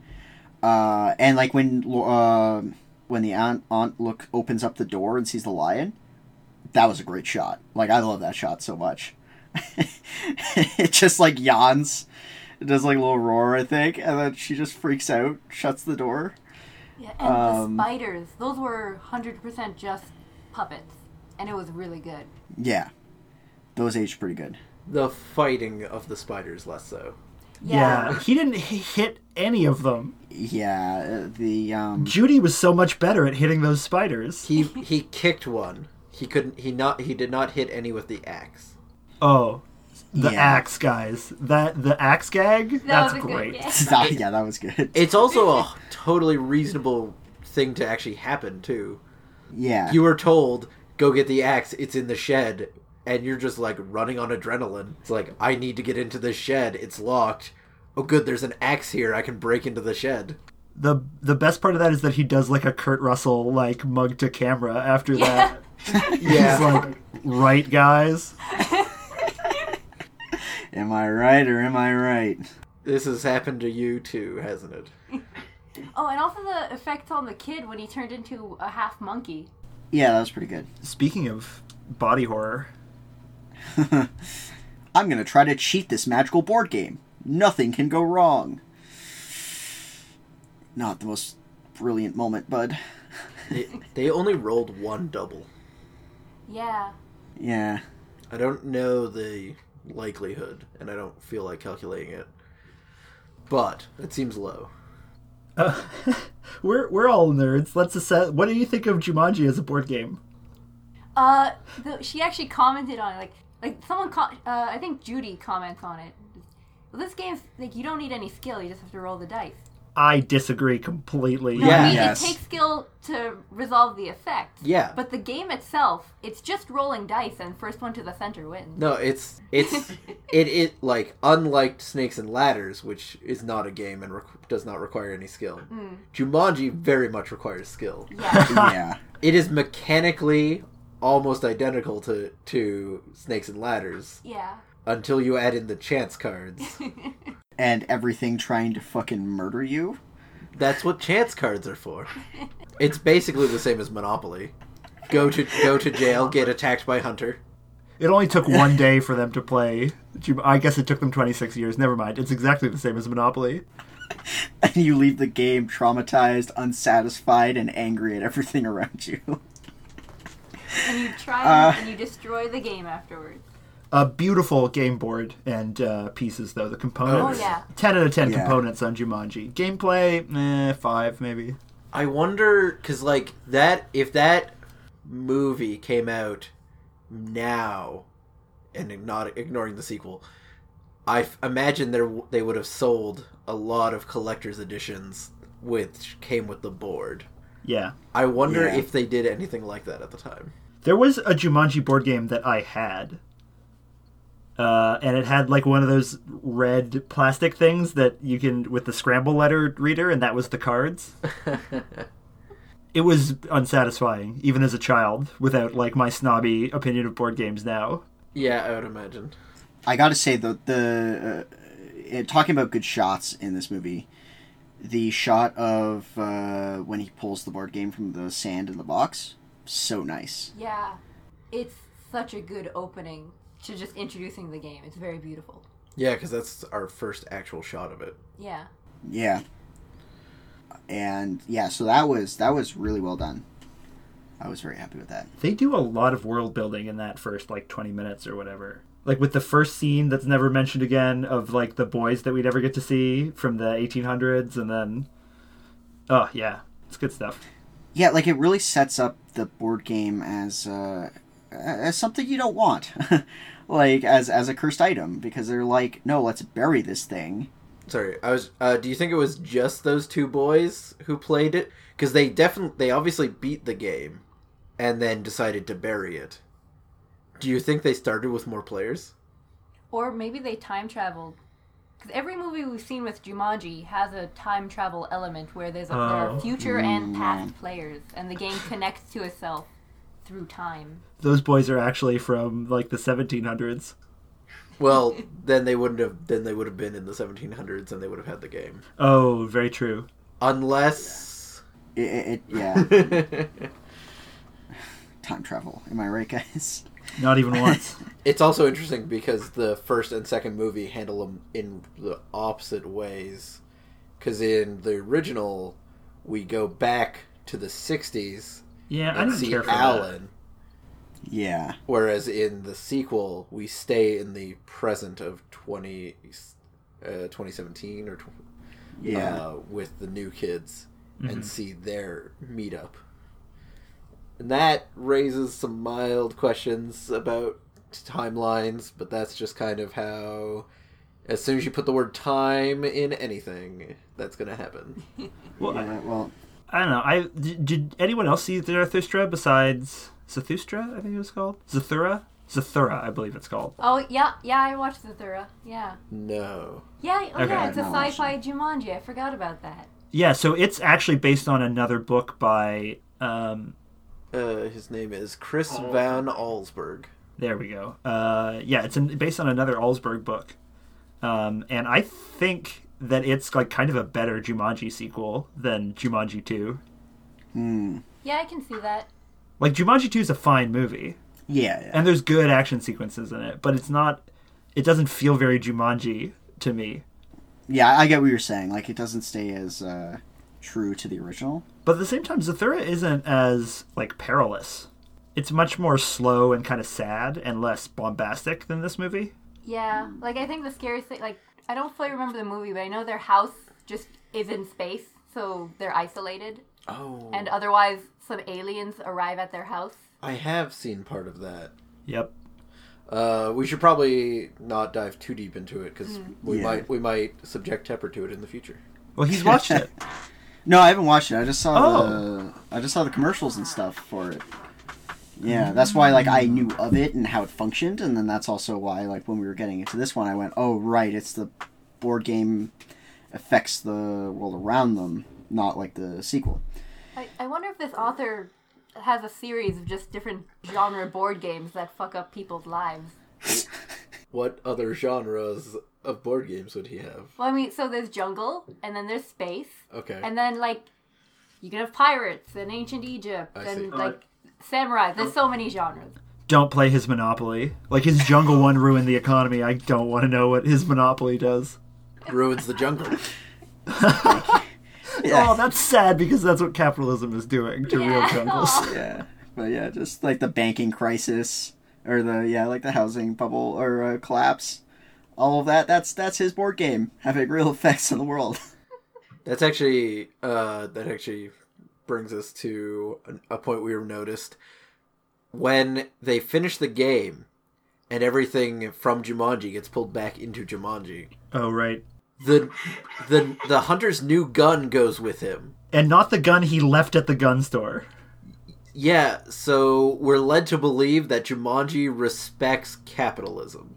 Uh, and like when uh, when the aunt, aunt look opens up the door and sees the lion, that was a great shot. Like I love that shot so much. it just like yawns, it does like a little roar, I think, and then she just freaks out, shuts the door. Yeah, and Um, the spiders, those were 100% just puppets. And it was really good. Yeah, those aged pretty good. The fighting of the spiders less so. Yeah, he didn't hit any of them. Yeah, the um, Judy was so much better at hitting those spiders. He he kicked one. He couldn't. He not. He did not hit any with the axe. Oh, the Yeah. axe guys. That the axe gag. That that's was great. good that, yeah, that was good. It's also a totally reasonable thing to actually happen too. Yeah, You were told go get the axe. It's in the shed, and you're just like running on adrenaline. It's like I need to get into the shed. It's locked. Oh, good. There's an axe here. I can break into the shed. The the best part of that is that he does like a Kurt Russell like mug to camera after Yeah. that. Yeah. He's like, right guys. Am I right or am I right? This has happened to you too, hasn't it? Oh, and also the effects on the kid when he turned into a half monkey. Yeah, that was pretty good. Speaking of body horror, I'm gonna try to cheat this magical board game. Nothing can go wrong. Not the most brilliant moment, bud. They, they only rolled one double. Yeah. Yeah. I don't know the likelihood, and I don't feel like calculating it. But it seems low. uh, we're we're all nerds. Let's assess. What do you think of Jumanji as a board game? Uh, the, she actually commented on it. Like, like someone, co- uh, I think Judy comments on it. Well, this game's like you don't need any skill. You just have to roll the dice. I disagree completely. No, Yeah. I mean, Yes. it takes skill to resolve the effect. Yeah. But the game itself, it's just rolling dice, and first one to the center wins. No, it's it's it it like unlike Snakes and Ladders, which is not a game and requ- does not require any skill. Mm. Jumanji very much requires skill. Yeah. Yeah. It is mechanically almost identical to to Snakes and Ladders yeah. until you add in the chance cards. and everything trying to fucking murder you. That's what chance cards are for. It's basically the same as Monopoly. Go to go to jail, get attacked by Hunter. It only took one day for them to play. I guess it took them 26 years. Never mind. It's exactly the same as Monopoly. And you leave the game traumatized, unsatisfied, and angry at everything around you. And you try Uh. and you destroy the game afterwards. A beautiful game board and uh, pieces, though. The components. Oh, yeah. 10 out of 10 Yeah. components on Jumanji. Gameplay, eh, 5 maybe. I wonder because like that if that movie came out now and not ignoring the sequel, I f- imagine there w- they would have sold a lot of collector's editions which came with the board. Yeah. I wonder Yeah. if they did anything like that at the time. There was a Jumanji board game that I had. Uh, and it had like one of those red plastic things that you can with the scramble letter reader, and that was the cards. it was unsatisfying, even as a child, without like my snobby opinion of board games now. Yeah, I would imagine. I gotta say, the the uh, uh, talking about good shots in this movie, the shot of uh, when he pulls the board game from the sand in the box, so nice. Yeah. It's such a good opening to just introducing the game. It's very beautiful. Yeah, because that's our first actual shot of it. Yeah. Yeah. And yeah, so that was that was really well done. I was very happy with that. They do a lot of world building in that first like 20 minutes or whatever. Like with the first scene that's never mentioned again of like the boys that we never get to see from the 1800s and then Oh, yeah. It's good stuff. Yeah, like it really sets up the board game as uh, as something you don't want, like as as a cursed item because they're like, no, let's bury this thing. Sorry, I was. Uh, do you think it was just those two boys who played it? Because they definitely, they obviously beat the game, and then decided to bury it. Do you think they started with more players? Or maybe they time traveled. Because every movie we've seen with Jumanji has a time travel element where there's a, there Oh. are future and past players, and the game connects to itself through time. Those boys are actually from like the 1700s. Well, then they wouldn't have. Then they would have been in the 1700s, and they would have had the game. Oh, very true. Unless. It, it, it- yeah, time travel. Am I right, guys? Not even once. It's also interesting because the first and second movie handle them in the opposite ways. Because in the original, we go back to the 60s Yeah, I and didn't see care for that. Alan. Yeah, Whereas in the sequel, we stay in the present of 20, uh, 2017 or tw- yeah. uh, with the new kids Mm-hmm. and see their meetup. And that raises some mild questions about timelines, but that's just kind of how. As soon as you put the word time in anything, that's going to happen. Well, yeah, well, I don't know. I did, did anyone else see Zarathustra besides Zathustra? I think it was called Zathura. Zathura, I believe it's called. Oh, yeah, yeah, I watched Zathura. Yeah. No. Yeah, oh, Okay. yeah, it's a I've not sci fi Jumanji. I forgot about that. Yeah, so it's actually based on another book by. Um, Uh, his name is Chris Van Allsburg. there we go. Uh, yeah, it's in, based on another Allsburg book, um, and I think that it's like kind of a better Jumanji sequel than Jumanji Two. hmm. Yeah, I can see that. Like Jumanji 2 is a fine movie, Yeah, yeah. and there's good action sequences in it, but it's not. It doesn't feel very Jumanji to me. Yeah, I get what you're saying. Like, it doesn't stay as uh, true to the original. But at the same time, Zathura isn't as like perilous. It's much more slow and kind of sad and less bombastic than this movie. Yeah, like I think the scariest thing, like I don't fully remember the movie, but I know their house just is in space, so they're isolated, Oh, and otherwise some aliens arrive at their house. I have seen part of that. Yep. Uh, we should probably not dive too deep into it because we Yeah. might we might subject Tepper to it in the future. Well, he's watched it. No, I haven't watched it. I just saw Oh. the I just saw the commercials and stuff for it. Yeah, that's why like I knew of it and how it functioned, and then that's also why like when we were getting into this one, I went, "Oh, right, it's the board game affects the world around them, not like the sequel." I, I wonder if this author has a series of just different genre board games that fuck up people's lives. What other genres of board games would he have? Well, I mean, so there's jungle, and then there's space, Okay. and then like you can have pirates and ancient Egypt I and see. like samurai. There's so many genres. Don't play his Monopoly. Like his Jungle One ruined the economy. I don't want to know what his Monopoly does. Ruins the jungle. Yeah. Oh, that's sad because that's what capitalism is doing to real jungles. Yeah, but yeah, just like the banking crisis or the yeah, like the housing bubble or uh, collapse, all of that. That's that's his board game having real effects on the world. That's actually uh, that actually brings us to a point we noticed when they finish the game and everything from Jumanji gets pulled back into Jumanji. Oh, right. The the the hunter's new gun goes with him. And not the gun he left at the gun store. Yeah, so we're led to believe that Jumanji respects capitalism.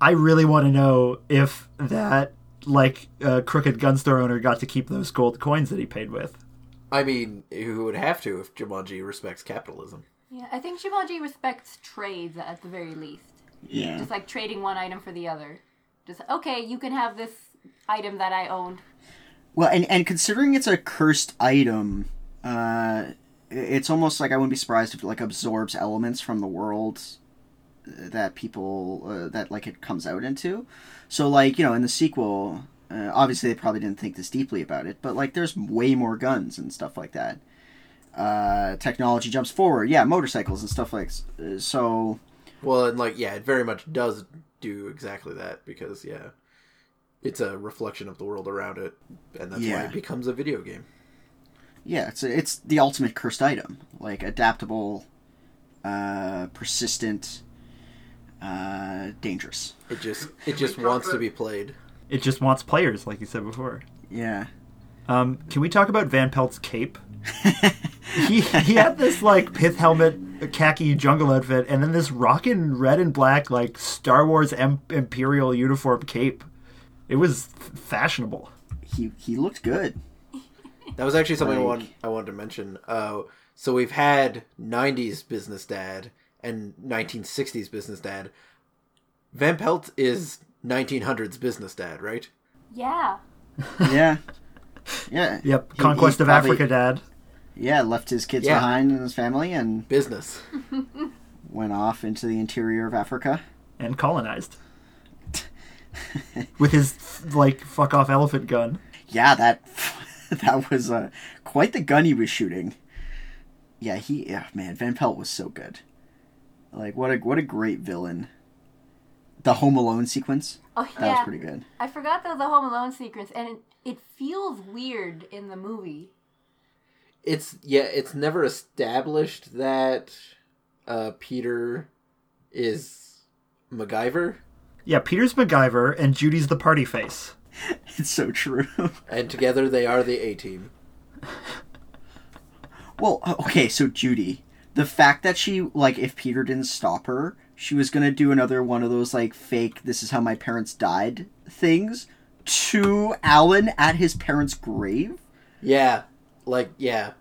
I really want to know if that like uh, crooked gun store owner got to keep those gold coins that he paid with. I mean, who would have to if Jumanji respects capitalism? Yeah, I think Jumanji respects trades at the very least. Yeah, Just like trading one item for the other. Just okay, you can have this item that I owned. Well, and and considering it's a cursed item, uh, it's almost like I wouldn't be surprised if it like absorbs elements from the world that people uh, that like it comes out into. So like you know in the sequel, uh, obviously they probably didn't think this deeply about it, but like there's way more guns and stuff like that. Uh, technology jumps forward, yeah, motorcycles and stuff like uh, so. Well, and like, yeah, it very much does do exactly that because, yeah, it's a reflection of the world around it, and that's why it becomes a video game. Yeah, it's it's the ultimate cursed item, like adaptable, uh, persistent, uh, dangerous. It just it just wants to be played. It just wants players, like you said before. Yeah. Um, can we talk about Van Pelt's cape? he he had this like pith helmet, khaki jungle outfit, and then this rockin' red and black like Star Wars em- Imperial uniform cape. It was f- fashionable. he he looked good. That was actually something I, Like- want, I wanted to mention. Uh, so we've had '90s business dad and 1960s business dad. Van Pelt is 1900s business dad, right? Yeah. Yeah. Yeah. Yep, He- Conquest he of probably- Africa, Dad. Yeah, left his kids Yeah. behind and his family and Business. went off into the interior of Africa. and colonized with his like fuck off elephant gun. Yeah, that that was uh, quite the gun he was shooting. Yeah, he yeah, man, Van Pelt was so good. Like what a what a great villain. The Home Alone sequence Oh that was pretty good. I forgot though the Home Alone sequence, and it, it feels weird in the movie. It's yeah, it's never established that uh, Peter is MacGyver, Yeah, Peter's MacGyver and Judy's the party face. It's so true. and together they are the A Team. Well, okay, so Judy, the fact that she like if Peter didn't stop her, she was gonna do another one of those like fake "this is how my parents died" things to Alan at his parents' grave. Yeah, like yeah,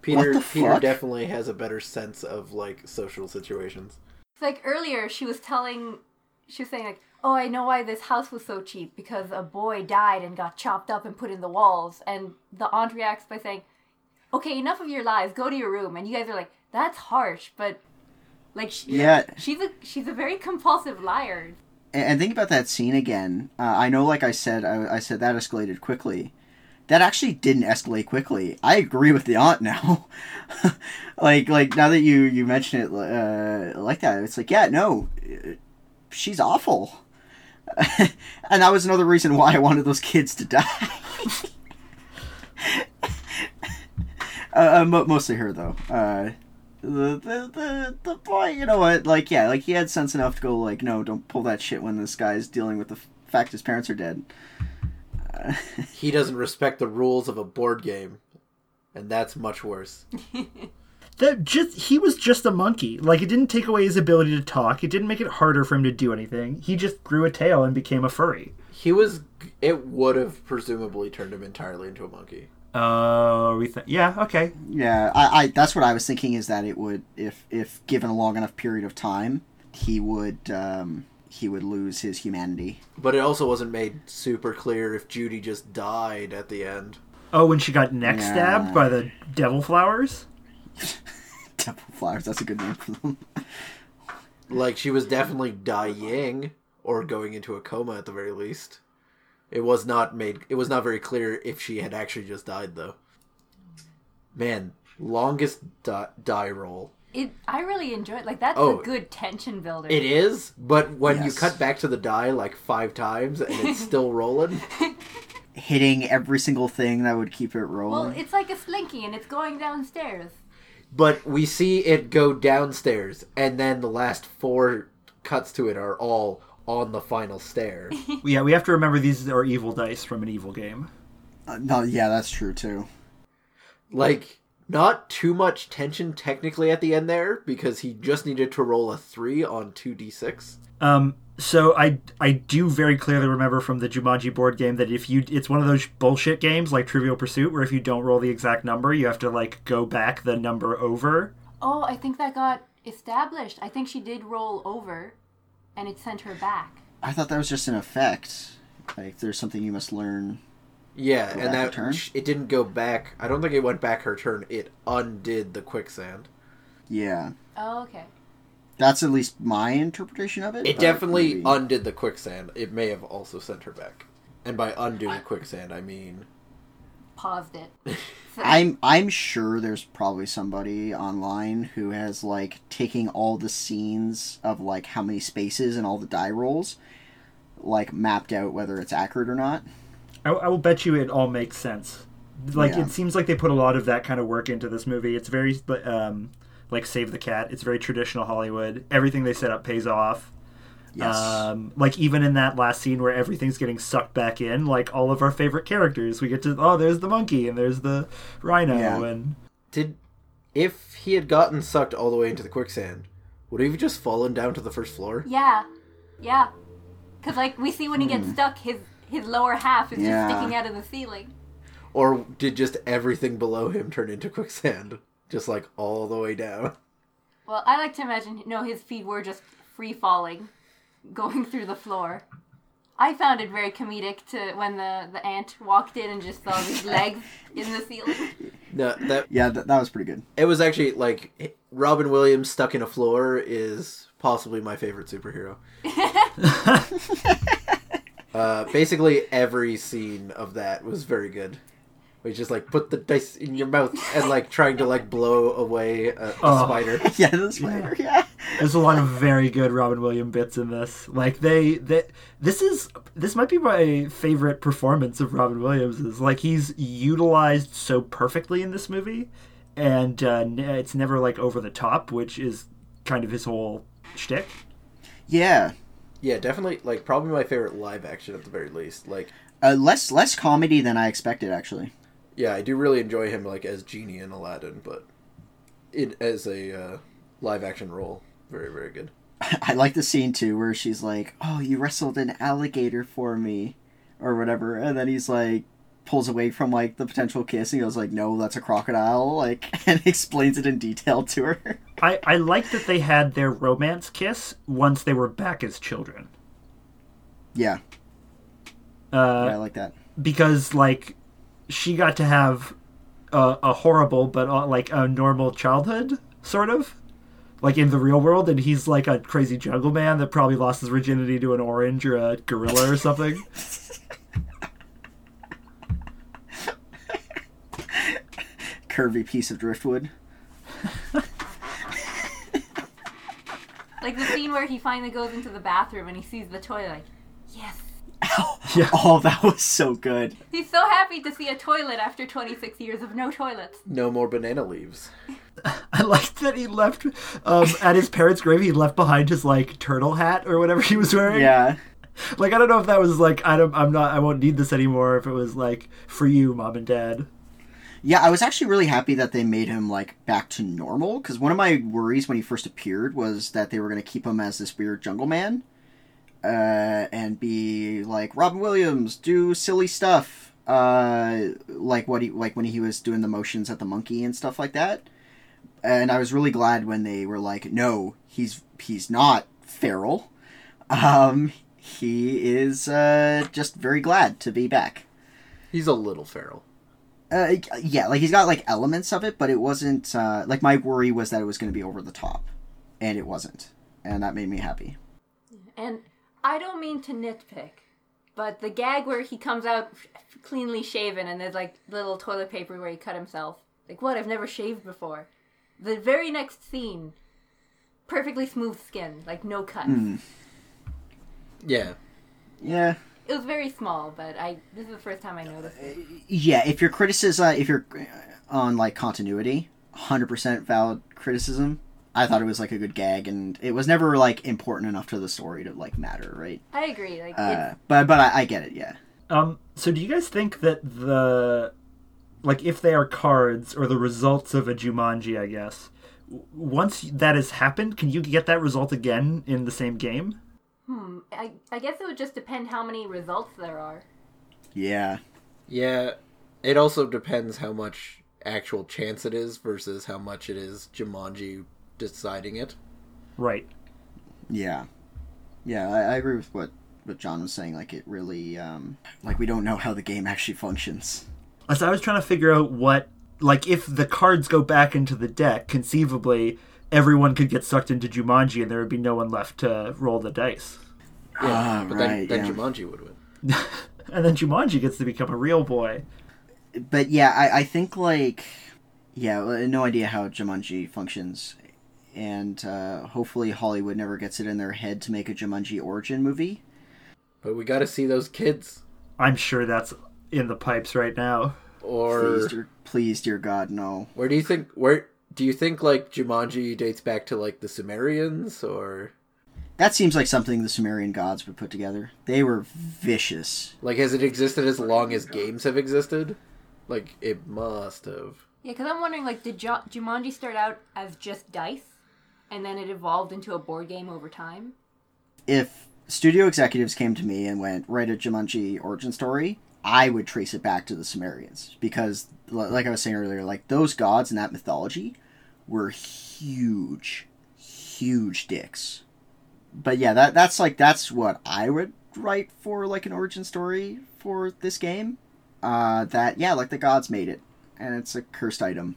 Peter the Peter fuck? definitely has a better sense of like social situations. Like earlier she was telling, she was saying like, "Oh, I know why this house was so cheap because a boy died and got chopped up and put in the walls." And the aunt reacts by saying, okay, enough of your lies. Go to your room. And you guys are like, that's harsh, but like, she, Yeah. she's a she's a very compulsive liar. and, and think about that scene again. Uh, I know, like I said, I, I said that escalated quickly. That actually didn't escalate quickly. I agree with the aunt now. like, like now that you you mention it uh, like that, it's like, yeah, no, uh, she's awful. and that was another reason why I wanted those kids to die. uh, uh, mostly her though. The, the the the boy, you know what? Like, yeah, like he had sense enough to go like, no, don't pull that shit when this guy's dealing with the f- fact his parents are dead. Uh, He doesn't respect the rules of a board game, and that's much worse. That just he was just a monkey. Like it didn't take away his ability to talk. It didn't make it harder for him to do anything. He just grew a tail and became a furry. He was. It would have presumably turned him entirely into a monkey. Oh, we think yeah, okay. yeah, I, I that's what I was thinking is that it would if if given a long enough period of time, he would um, he would lose his humanity. But it also wasn't made super clear if Judy just died at the end. Oh, when she got neck Yeah. stabbed by the devil flowers. Devil flowers, that's a good name for them. Like she was definitely dying or going into a coma at the very least. It was not made. It was not very clear if she had actually just died though. Man, longest di- die roll. It I really enjoy it. Like that's Oh. a good tension builder. It is, but when you Yes. cut back to the die like five times and it's still rolling, Hitting every single thing that would keep it rolling. Well, rolling. it's like a slinky and it's going downstairs. but we see it go downstairs, and then the last four cuts to it are all on the final stair. Yeah, we have to remember these are evil dice from an evil game. Uh, no, yeah, that's true too. like not too much tension technically at the end there because he just needed to roll a three on two d six. Um, so I I do very clearly remember from the Jumanji board game that if you it's one of those bullshit games like Trivial Pursuit where if you don't roll the exact number, you have to like go back the number over. Oh, I think that got established. I think she did roll over, and it sent her back. I thought that was just an effect. Like there's something you must learn. Yeah, and that turn? it didn't go back. I don't think it went back her turn. It undid the quicksand. Yeah, Oh, okay. that's at least my interpretation of it. It definitely maybe- undid the quicksand. It may have also sent her back. And by undoing quicksand, I mean Paused it. I'm I'm sure there's probably somebody online who has like taking all the scenes of like how many spaces and all the die rolls, like mapped out whether it's accurate or not. I, I will bet you it all makes sense. Like Yeah. it seems like they put a lot of that kind of work into this movie. It's very um, like Save the Cat. It's very traditional Hollywood. Everything they set up pays off. Yes. Um, like even in that last scene where everything's getting sucked back in, like all of our favorite characters, we get to oh, there's the monkey and there's the rhino Yeah. and did if he had gotten sucked all the way into the quicksand, would he have just fallen down to the first floor? yeah, yeah. Because like we see when he gets stuck, his his lower half is Yeah. just sticking out of the ceiling. Or did just everything below him turn into quicksand? Just like all the way down. Well, I like to imagine no, his feet were just free falling, going through the floor. I found it very comedic to when the the aunt walked in and just saw his legs in the ceiling. No, that yeah, th- that was pretty good. it was actually like Robin Williams stuck in a floor is possibly my favorite superhero. uh, basically, every scene of that was very good. We just like put the dice in your mouth and like trying to like blow away a, a Oh. spider. yeah, the spider. Yeah. There's a lot of very good Robin Williams bits in this. Like they, they, this is this might be my favorite performance of Robin Williams. Is like he's utilized so perfectly in this movie, and uh, it's never like over the top, which is kind of his whole shtick. Yeah. Yeah, definitely like probably my favorite live action at the very least. Like, Uh, less less comedy than I expected actually. Yeah, I do really enjoy him like as genie in Aladdin, but it as a uh, live action role, very very good. I like the scene too where she's like, "Oh, you wrestled an alligator for me," or whatever, and then he's like pulls away from like the potential kiss and he goes like, "No, that's a crocodile," like and explains it in detail to her. I, I like that they had their romance kiss once they were back as children. yeah, Uh, yeah, I like that. because like she got to have a, a horrible but uh, like a normal childhood, sort of, like in the real world, and he's like a crazy jungle man that probably lost his virginity to an orange or a gorilla or something. Curvy piece of driftwood. Like the scene where he finally goes into the bathroom and he sees the toilet. Like, yes. Yeah. Oh, that was so good. He's so happy to see a toilet after 26 years of no toilets. No more banana leaves. I liked that he left um, at his parents' grave. He left behind his like turtle hat or whatever he was wearing. Yeah. Like I don't know if that was like I don't I'm not I won't need this anymore. If it was like for you, mom and dad. Yeah, I was actually really happy that they made him like back to normal because one of my worries when he first appeared was that they were going to keep him as this weird jungle man, uh, and be like Robin Williams, do silly stuff, uh, like what he like when he was doing the motions at the monkey and stuff like that. And I was really glad when they were like, no, he's he's not feral. Um, he is uh, just very glad to be back. He's a little feral. Uh, yeah, like he's got like elements of it, but it wasn't uh, like my worry was that it was going to be over the top, and it wasn't, and that made me happy. And I don't mean to nitpick, but the gag where he comes out cleanly shaven and there's like little toilet paper where he cut himself. Like, what? I've never shaved before. The very next scene, perfectly smooth skin, like no cuts. Yeah. Yeah, It was very small, but I this is the first time I noticed it. yeah. If your criticism, if you're uh, on like continuity, hundred percent valid criticism. I thought it was like a good gag, and it was never like important enough to the story to like matter, right? I agree. Like, Uh, but but I, I get it, yeah. Um, so do you guys think that the like if they are cards or the results of a Jumanji, I guess, once that has happened, can you get that result again in the same game? hmm, I, I guess it would just depend how many results there are. Yeah, Yeah. It also depends how much actual chance it is versus how much it is Jumanji deciding it. Right. yeah, yeah. I, I agree with what what John was saying. Like it really, um, like we don't know how the game actually functions. So I was trying to figure out what like if the cards go back into the deck, conceivably everyone could get sucked into Jumanji and there would be no one left to roll the dice. Ah, but then, right, then yeah. Jumanji would win. And then Jumanji gets to become a real boy. but yeah, I, I think like yeah, no idea how Jumanji functions, and uh, hopefully Hollywood never gets it in their head to make a Jumanji origin movie. But we got to see those kids. I'm sure that's in the pipes right now. Or Please, dear, please, dear God, no. where do you think where do you think like Jumanji dates back to like the Sumerians or That seems like something the Sumerian gods would put together. They were vicious. like has it existed as long as games have existed? Like it must have. Yeah, because I'm wondering, like, did Ju- Jumanji start out as just dice, and then it evolved into a board game over time? If studio executives came to me and went write a Jumanji origin story, I would trace it back to the Sumerians because, like I was saying earlier, like those gods in that mythology were huge, huge dicks. But yeah, that that's like that's what I would write for like an origin story for this game. Uh, that yeah, like the gods made it, and it's a cursed item.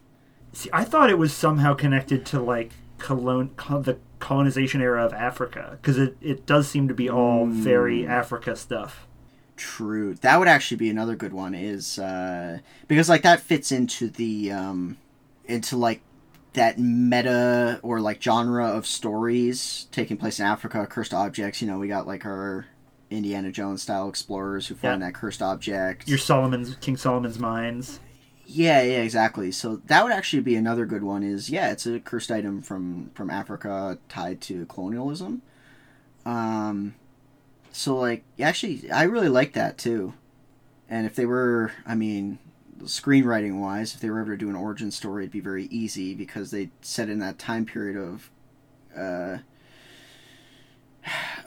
See, I thought it was somehow connected to like colon- col- the colonization era of Africa because it, it does seem to be all very Africa stuff. True. That would actually be another good one. Is uh, because like that fits into the um, into like that meta or like genre of stories taking place in Africa, cursed objects. You know, we got like our Indiana Jones style explorers who find Yeah. that cursed object. Your Solomon's King Solomon's mines. Yeah, yeah, exactly. So that would actually be another good one. Is yeah, it's a cursed item from from Africa tied to colonialism. Um, so like actually, I really like that too. And if they were, I mean, screenwriting wise, if they were ever to do an origin story, it'd be very easy because they set in that time period of. Uh,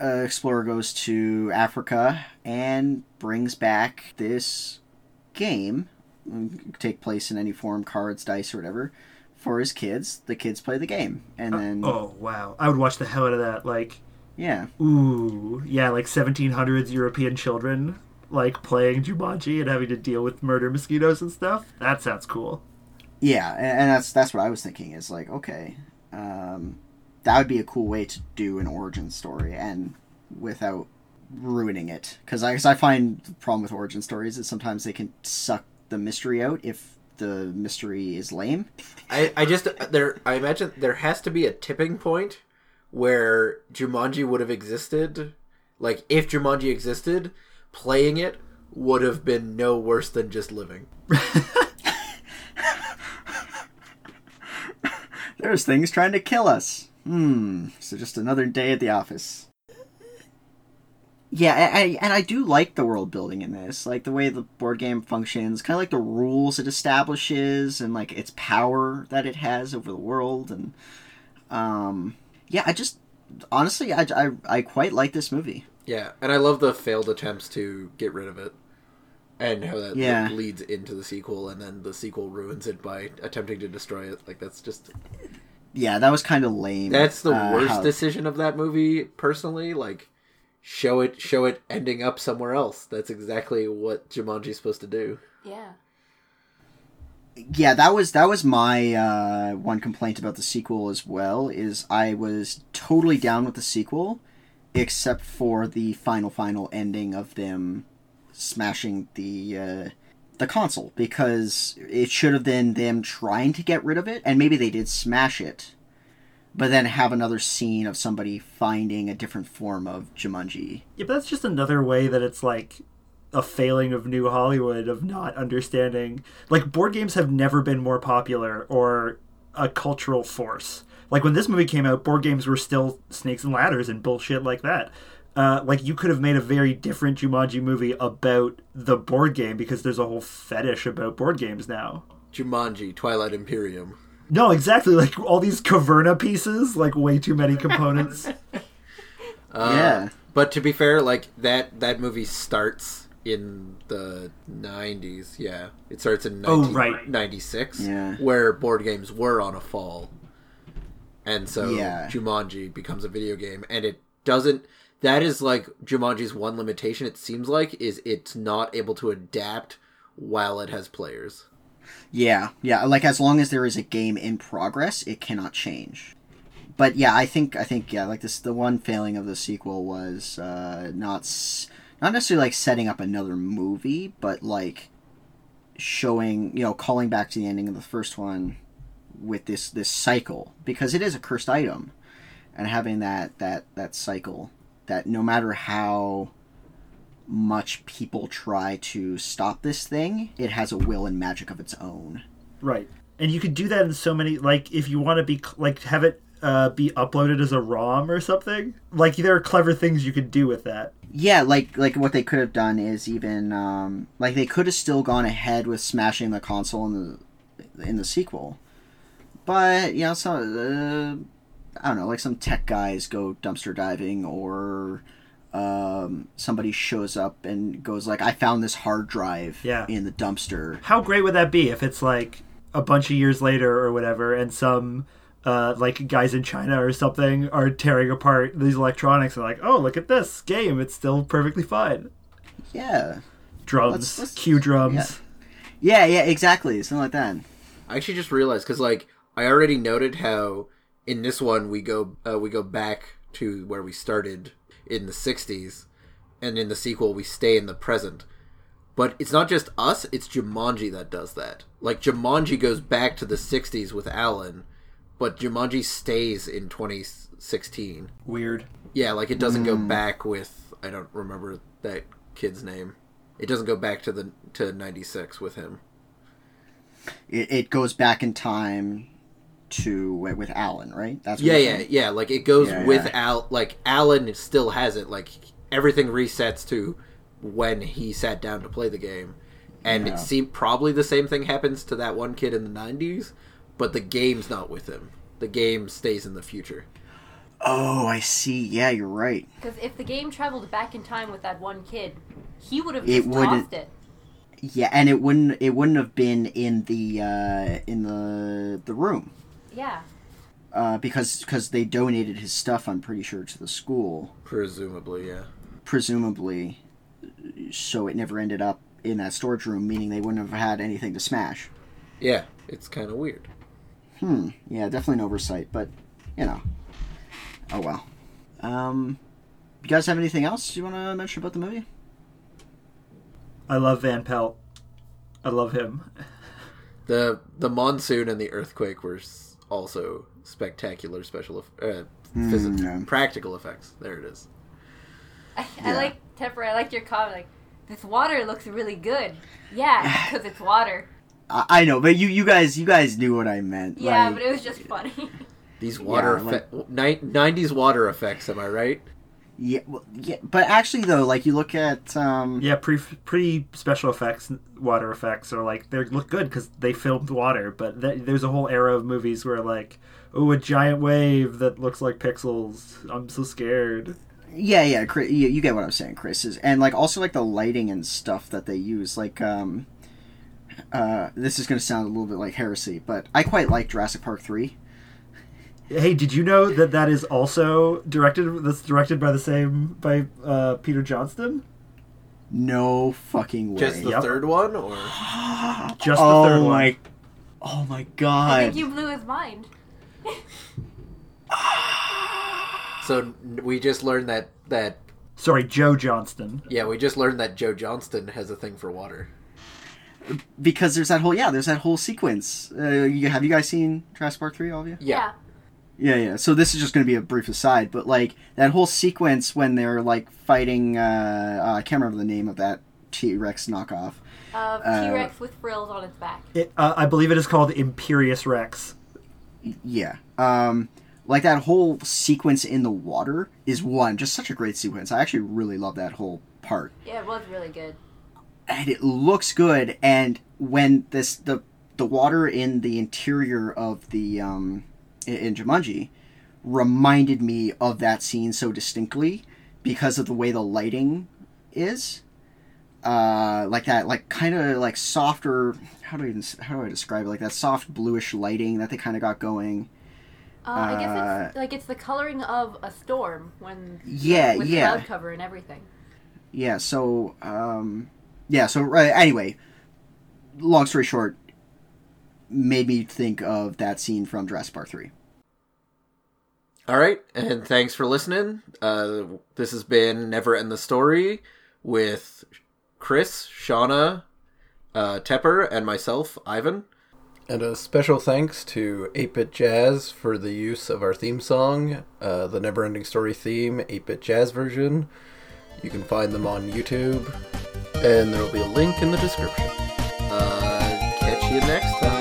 uh, explorer goes to Africa and brings back this game take place in any form cards dice or whatever for his kids the kids play the game and then Oh wow, I would watch the hell out of that. Like, yeah ooh, yeah, like 1700s European children like playing Jumanji and having to deal with murder mosquitoes and stuff. That sounds cool. Yeah, and that's that's what I was thinking. Is like, okay, um, that would be a cool way to do an origin story, and without ruining it. Because I, 'cause I find the problem with origin stories is sometimes they can suck the mystery out if the mystery is lame. I, I just there I imagine there has to be a tipping point where Jumanji would have existed. Like if Jumanji existed, playing it would have been no worse than just living. There's things trying to kill us. Hmm. So just another day at the office. Yeah, I, I, and I do like the world building in this, like the way the board game functions, kind of like the rules it establishes, and like its power that it has over the world, and um, yeah, I just honestly, I, I, I quite like this movie. Yeah, and I love the failed attempts to get rid of it. And how that Yeah. leads into the sequel, and then the sequel ruins it by attempting to destroy it. Like that's just Yeah, that was kind of lame. that's the uh, worst how- decision of that movie. Personally, like show it show it ending up somewhere else. That's exactly what Jumanji's supposed to do. Yeah. yeah that was that was my uh, one complaint about the sequel as well is i was totally down with the sequel except for the final final ending of them smashing the uh, the console because it should have been them trying to get rid of it and maybe they did smash it but then have another scene of somebody finding a different form of Jumanji. Yeah, but that's just another way that it's like a failing of New Hollywood of not understanding. Like, board games have never been more popular or a cultural force. Like, when this movie came out, board games were still snakes and ladders and bullshit like that. Uh, like, you could have made a very different Jumanji movie about the board game because there's a whole fetish about board games now. Jumanji, Twilight Imperium. No, exactly. Like, all these Caverna pieces, like, way too many components. Uh, Yeah. But to be fair, like that that movie starts in the 90s. Yeah. It starts in Oh, right. 96 Yeah. where board games were on a fall. And so Yeah. Jumanji becomes a video game and it doesn't that is like Jumanji's one limitation it seems like is it's not able to adapt while it has players. Yeah, yeah. Like as long as there is a game in progress, it cannot change. But yeah, I think I think yeah, like this the one failing of the sequel was uh, not not necessarily like setting up another movie, but like showing you know calling back to the ending of the first one with this this cycle because it is a cursed item, and having that that that cycle that no matter how much people try to stop this thing, it has a will and magic of its own. Right. And you could do that in so many like if you want to be like have it uh, be uploaded as a ROM or something. Like there are clever things you could do with that. Yeah, like like what they could have done is even um, like they could have still gone ahead with smashing the console in the in the sequel, but you know, so uh, I don't know, like some tech guys go dumpster diving or um, somebody shows up and goes like, "I found this hard drive Yeah. in the dumpster." How great would that be if it's like a bunch of years later or whatever and some uh, like guys in China or something are tearing apart these electronics and like, "Oh, look at this game. It's still perfectly fine." Yeah, Drums, Let's- let's- cue drums. yeah, yeah, exactly, something like that. I actually just realized because like I already noted how in this one we go uh, we go back to where we started in the '60s, and in the sequel we stay in the present. But it's not just us; it's Jumanji that does that. Like Jumanji goes back to the '60s with Alan, but Jumanji stays in 2016. Weird. Yeah, like it doesn't go hmm. back with I don't remember that kid's name. It doesn't go back to the to '96 with him. It, it goes back in time to with Alan, right? That's what Yeah, yeah, saying? yeah. Like it goes Yeah, with yeah. Al. Like Alan still has it. Like everything resets to when he sat down to play the game, and Yeah. it seemed probably the same thing happens to that one kid in the '90s, but the game's not with him. The game stays in the future. Oh, I see. Yeah, you're right. Because if the game traveled back in time with that one kid, he would have It just wouldn't- it. Yeah, and it wouldn't it wouldn't have been in the uh, in the the room Yeah. uh, because because they donated his stuff. I'm pretty sure to the school, Presumably, yeah. presumably, so it never ended up in that storage room, meaning they wouldn't have had anything to smash. Yeah, it's kind of weird. Hmm. Yeah, definitely an oversight, but you know. Oh well. Um, you guys have anything else you want to mention about the movie? I love Van Pelt. I love him. The the monsoon and the earthquake were s- also spectacular special eff- uh, physi- yeah. practical effects. There it is. I, Yeah. I like Tepper. I like your comment. Like this water looks really good. Yeah, because it's water. I, I know, but you you guys you guys knew what I meant. Yeah, like- but it was just funny. These water Yeah, effe- ni- 90s water effects, am I right? Yeah, well, yeah, but actually though, like you look at um, Yeah, pre pre special effects, water effects are like they look good because they filmed water. But th- there's a whole era of movies where like, oh, a giant wave that looks like pixels. I'm so scared. yeah, yeah, Chris, you, you get what I'm saying, Chris. Is and like also like the lighting and stuff that they use, like um, uh, this is gonna sound a little bit like heresy, but I quite like Jurassic Park three. Hey, did you know that that is also directed? That's directed by the same by uh, Peter Johnston. No fucking way. Just the Yep. third one, or Just the oh third my, one. oh my god! I think you blew his mind. so we just learned that that Sorry, Joe Johnston. yeah, we just learned that Joe Johnston has a thing for water. because there's that whole yeah, there's that whole sequence. Uh, you, have you guys seen Jurassic Park three? All of you? Yeah, Yeah, yeah. Yeah. So this is just going to be a brief aside, but like that whole sequence when they're like fighting. Uh, uh, I can't remember the name of that T Rex knockoff. Uh, T Rex with frills on its back. It, uh, I believe it is called Imperious Rex. Yeah. Um, like that whole sequence in the water is one just such a great sequence. I actually really love that whole part. Yeah, it was really good. and it looks good. And when this the the water in the interior of the um, in, in Jumanji reminded me of that scene so distinctly because of the way the lighting is. Uh, like that, like kind of like softer. How do I even how do I describe it? Like that soft bluish lighting that they kind of got going. Uh, I guess Uh, it's like it's the coloring of a storm when Yeah, with yeah. cloud cover and everything. Yeah. So, um, yeah. So uh, anyway, long story short, made me think of that scene from Jurassic Park three. All right, and thanks for listening. Uh, this has been Never End the Story with Chris, Shauna, uh, Tepper, and myself, Ivan. And a special thanks to 8-Bit Jazz for the use of our theme song, uh, the Never Ending Story theme, 8-Bit Jazz version. You can find them on YouTube, and there will be a link in the description. Uh, catch you next time.